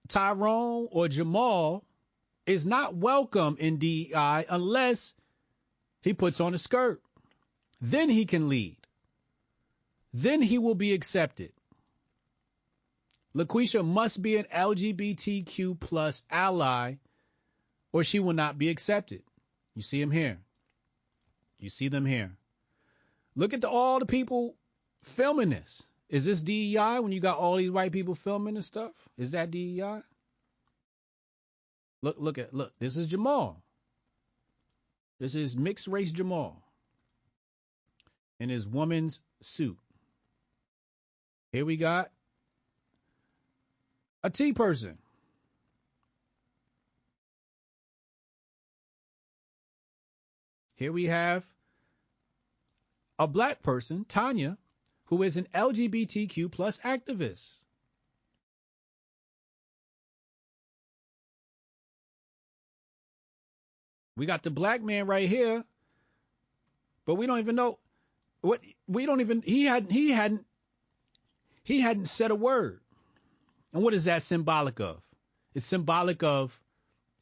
Tyrone or Jamal is not welcome in DEI unless he puts on a skirt. Then he can lead. Then he will be accepted. LaQuisha must be an LGBTQ plus ally or she will not be accepted. You see him here. You see them here. Look at the, all the people filming this. Is this DEI when you got all these white people filming and stuff? Is that DEI? Look, look at, look, this is Jamal. This is mixed race Jamal in his woman's suit. Here we got a T person. Here we have a black person, Tanya, who is an LGBTQ plus activist. We got the black man right here, but we don't even know What we don't even he hadn't he hadn't he hadn't said a word. And what is that symbolic of? It's symbolic of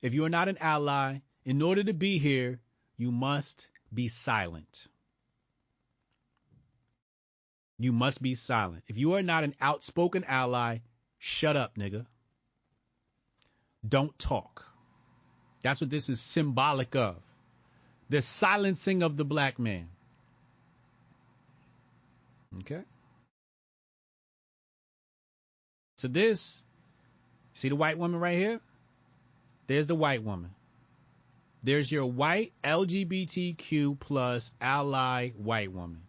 if you are not an ally, in order to be here, you must be silent. You must be silent. If you are not an outspoken ally, shut up, nigga. Don't talk. That's what this is symbolic of. The silencing of the black man. Okay? So this, see the white woman right here? There's the white woman. There's your white LGBTQ plus ally white woman.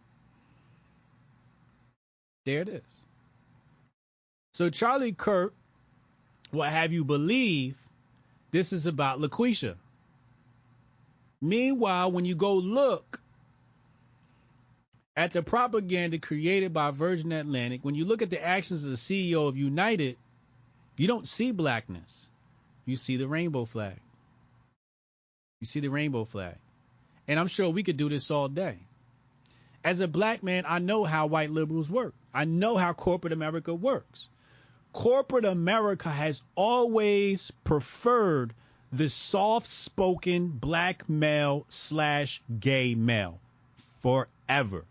There it is. So Charlie Kirk will have you believe this is about LaQuisha. Meanwhile, when you go look at the propaganda created by Virgin Atlantic, when you look at the actions of the CEO of United, you don't see blackness. You see the rainbow flag. You see the rainbow flag. And I'm sure we could do this all day. As a black man, I know how white liberals work. I know how corporate America works. Corporate America has always preferred the soft spoken black male slash gay male forever.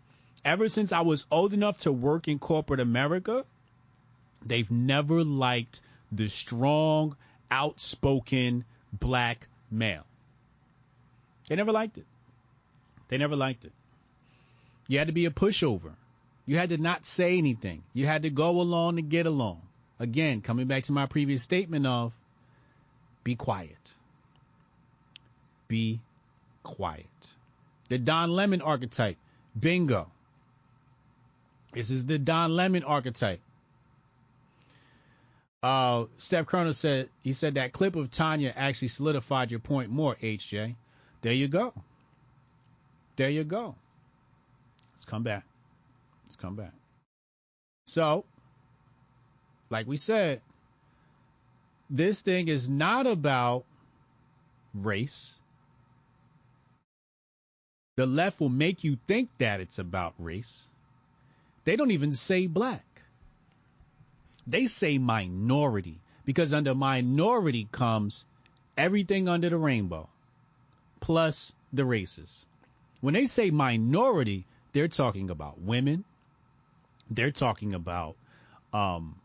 Ever since I was old enough to work in corporate America, they've never liked the strong, outspoken black male. They never liked it. They never liked it. You had to be a pushover. You had to not say anything. You had to go along to get along. Again, coming back to my previous statement of be quiet. Be quiet. The Don Lemon archetype. Bingo. This is the Don Lemon archetype. Uh, Steph Crono said he said that clip of Tanya actually solidified your point more, HJ. There you go. There you go. Let's come back. Let's come back. So, like we said, this thing is not about race. The left will make you think that it's about race. They don't even say black. They say minority because under minority comes everything under the rainbow plus the races. When they say minority, they're talking about women. They're talking about um,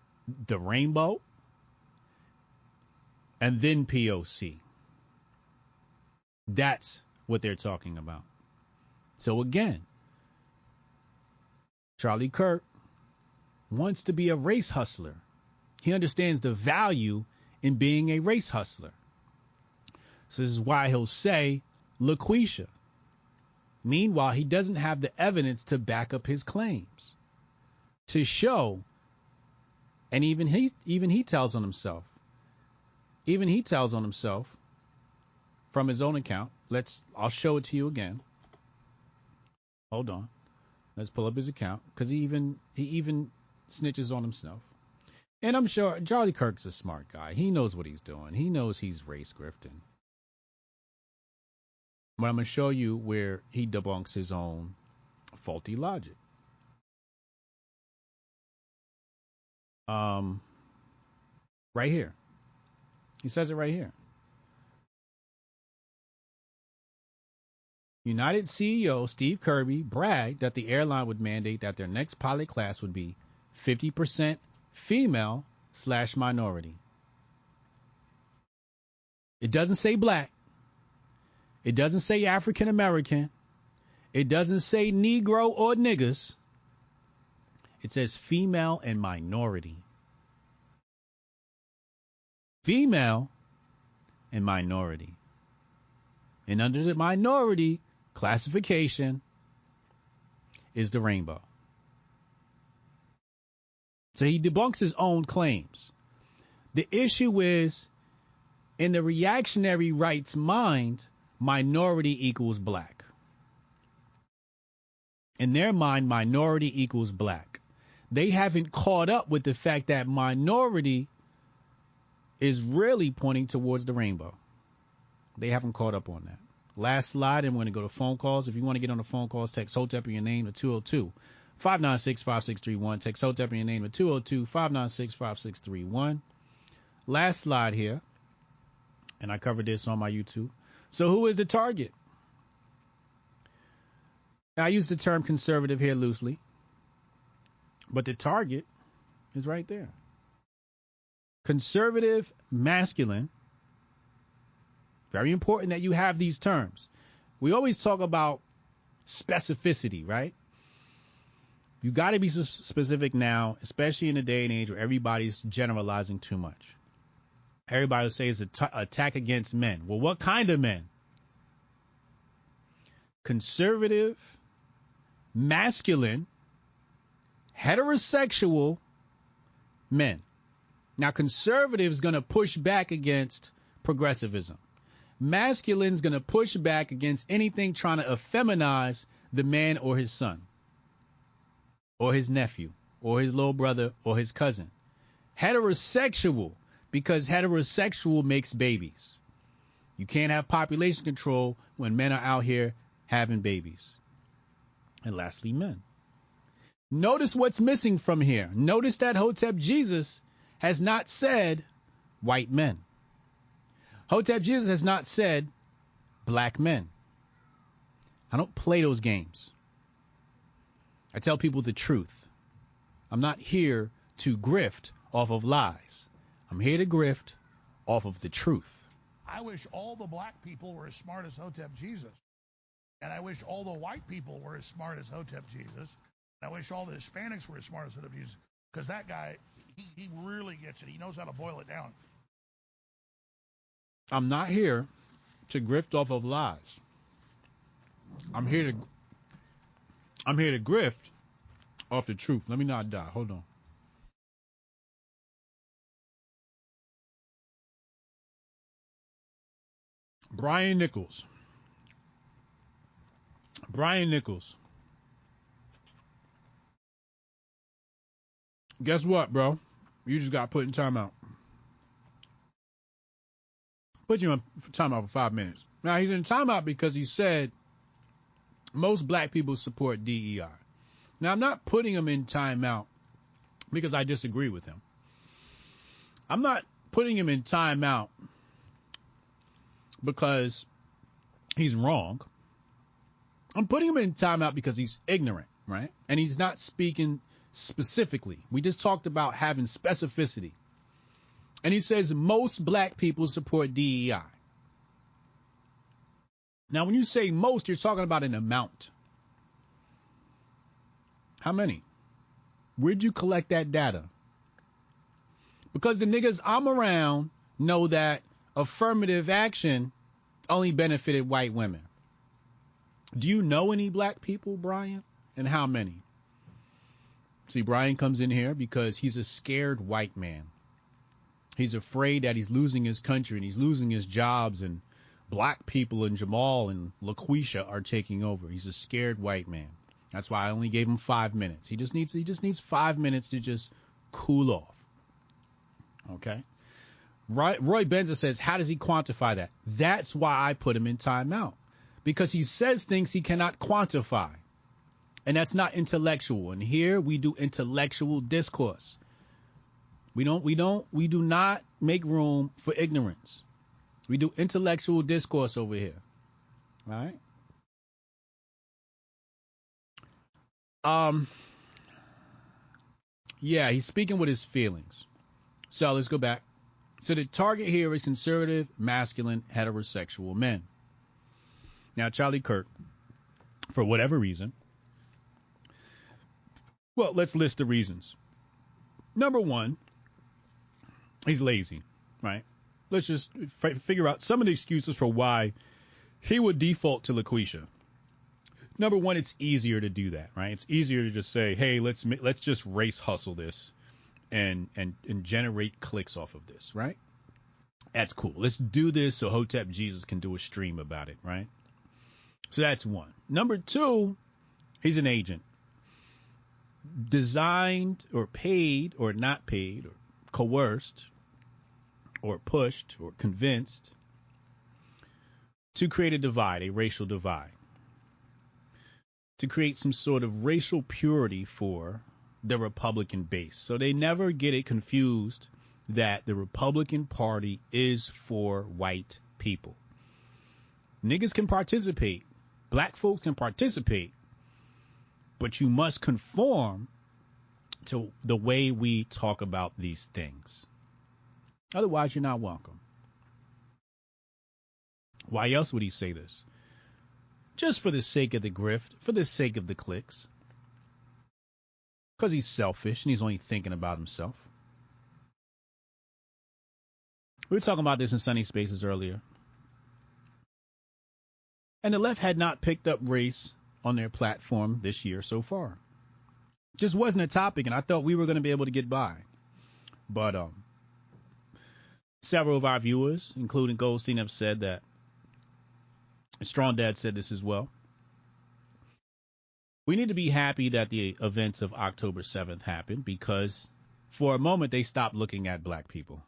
the rainbow and then POC. That's what they're talking about. So again, Charlie Kirk wants to be a race hustler. He understands the value in being a race hustler. So this is why he'll say LaQuisha. Meanwhile, he doesn't have the evidence to back up his claims. To show, and even he even he tells on himself. Even he tells on himself from his own account. Let's I'll show it to you again. Hold on. Let's pull up his account because he even he even snitches on himself. And I'm sure Charlie Kirk's a smart guy. He knows what he's doing. He knows he's race grifting. But I'm going to show you where he debunks his own faulty logic. Um, right here. He says it right here. United CEO Steve Kirby bragged that the airline would mandate that their next pilot class would be 50% female slash minority. It doesn't say black. It doesn't say African American. It doesn't say Negro or niggas. It says female and minority. Female and minority. And under the minority classification is the rainbow. So he debunks his own claims. The issue is in the reactionary right's mind, minority equals black. In their mind, minority equals black. They haven't caught up with the fact that minority is really pointing towards the rainbow. They haven't caught up on that. Last slide, and we're going to go to phone calls. If you want to get on the phone calls, text Hotep your name to 202 596 5631. Text Hotep in your name to 202 596 5631. Last slide here, and I covered this on my YouTube. So, who is the target? I use the term conservative here loosely, but the target is right there. Conservative masculine. Very important that you have these terms. We always talk about specificity, right? You got to be specific now, especially in a day and age where everybody's generalizing too much. Everybody will say it's an t- attack against men. Well, what kind of men? Conservative, masculine, heterosexual men. Now, conservatives going to push back against progressivism. Masculine's going to push back against anything trying to effeminize the man or his son, or his nephew, or his little brother, or his cousin. Heterosexual, because heterosexual makes babies. You can't have population control when men are out here having babies. And lastly, men. Notice what's missing from here. Notice that Hotep Jesus has not said white men. Hotep Jesus has not said black men. I don't play those games. I tell people the truth. I'm not here to grift off of lies. I'm here to grift off of the truth. I wish all the black people were as smart as Hotep Jesus. And I wish all the white people were as smart as Hotep Jesus. I wish all the Hispanics were as smart as Hotep Jesus. Because that guy, he, he really gets it. He knows how to boil it down. I'm not here to grift off of lies. I'm here to I'm here to grift off the truth. Let me not die. Hold on. Brian Nichols. Brian Nichols. Guess what, bro? You just got put in timeout. Put you in timeout for five minutes. Now he's in timeout because he said most black people support DEI. Now I'm not putting him in timeout because I disagree with him. I'm not putting him in timeout because he's wrong. I'm putting him in timeout because he's ignorant, right? And he's not speaking specifically. We just talked about having specificity. And he says most black people support DEI. Now, when you say most, you're talking about an amount. How many? Where'd you collect that data? Because the niggas I'm around know that affirmative action only benefited white women. Do you know any black people, Brian? And how many? See, Brian comes in here because he's a scared white man. He's afraid that he's losing his country and he's losing his jobs and black people and Jamal and LaQuisha are taking over. He's a scared white man. That's why I only gave him five minutes. He just needs he just needs five minutes to just cool off. Okay. Roy, Roy Benza says, how does he quantify that? That's why I put him in timeout. Because he says things he cannot quantify. And that's not intellectual. And here we do intellectual discourse. We don't we don't we do not make room for ignorance. We do intellectual discourse over here. All right? Um Yeah, he's speaking with his feelings. So let's go back. So the target here is conservative, masculine, heterosexual men. Now Charlie Kirk, for whatever reason, well, let's list the reasons. Number one, he's lazy, right? Let's just f- figure out some of the excuses for why he would default to LaQuisha. Number one, it's easier to do that, right? It's easier to just say, "Hey, let's let's just race hustle this, and and and generate clicks off of this, right?" That's cool. Let's do this so Hotep Jesus can do a stream about it, right? So that's one. Number two, he's an agent. Designed or paid or not paid or coerced or pushed or convinced to create a divide, a racial divide, to create some sort of racial purity for the Republican base. So they never get it confused that the Republican Party is for white people. Niggas can participate, black folks can participate, but you must conform to the way we talk about these things. Otherwise, you're not welcome. Why else would he say this? Just for the sake of the grift, for the sake of the clicks. Because he's selfish and he's only thinking about himself. We were talking about this in Sunny Spaces earlier. And the left had not picked up race on their platform this year so far. Just wasn't a topic, and I thought we were going to be able to get by. But um, several of our viewers, including Goldstein, have said that. Strong Dad said this as well. We need to be happy that the events of October 7th happened because for a moment they stopped looking at black people.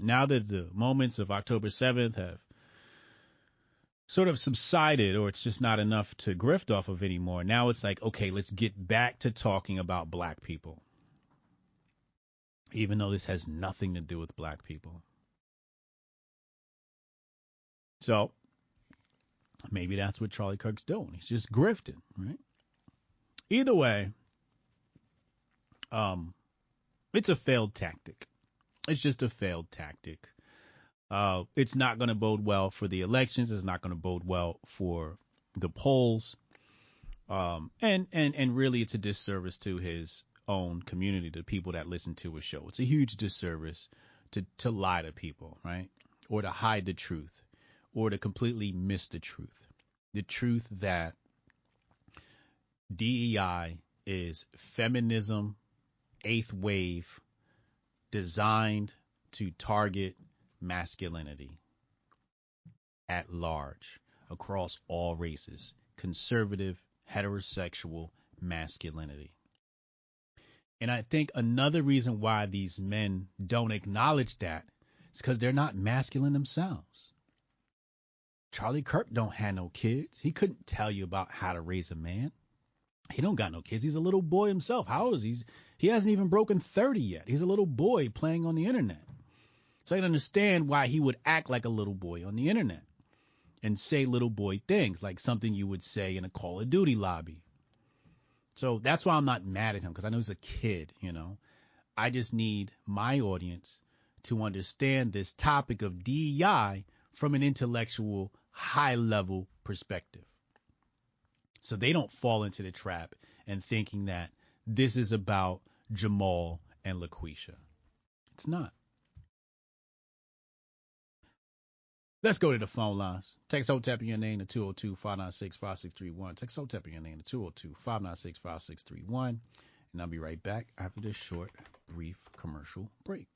Now that the moments of October 7th have sort of subsided or it's just not enough to grift off of anymore, now it's like, okay, let's get back to talking about black people. Even though this has nothing to do with black people. So maybe that's what Charlie Kirk's doing. He's just grifting, right? Either way, um, it's a failed tactic. It's just a failed tactic. Uh, it's not going to bode well for the elections. It's not going to bode well for the polls. Um, and, and, and really it's a disservice to his own community, the people that listen to his show. It's a huge disservice to, to lie to people, right? Or to hide the truth or to completely miss the truth. The truth that DEI is feminism, eighth wave, designed to target masculinity at large across all races, conservative, heterosexual masculinity. And I think another reason why these men don't acknowledge that is because they're not masculine themselves. Charlie Kirk don't have no kids. He couldn't tell you about how to raise a man. He don't got no kids. He's a little boy himself. How is he? He hasn't even broken 30 yet. He's a little boy playing on the internet. So I can understand why he would act like a little boy on the internet and say little boy things like something you would say in a Call of Duty lobby. So that's why I'm not mad at him because I know he's a kid, you know. I just need my audience to understand this topic of DEI from an intellectual, high level perspective. So they don't fall into the trap and thinking that this is about Jamal and LaQuisha. It's not. Let's go to the phone lines. Text HOTEP in your name to 202 596 5631. Text HOTEP in your name to 202 596 5631. And I'll be right back after this short, brief commercial break.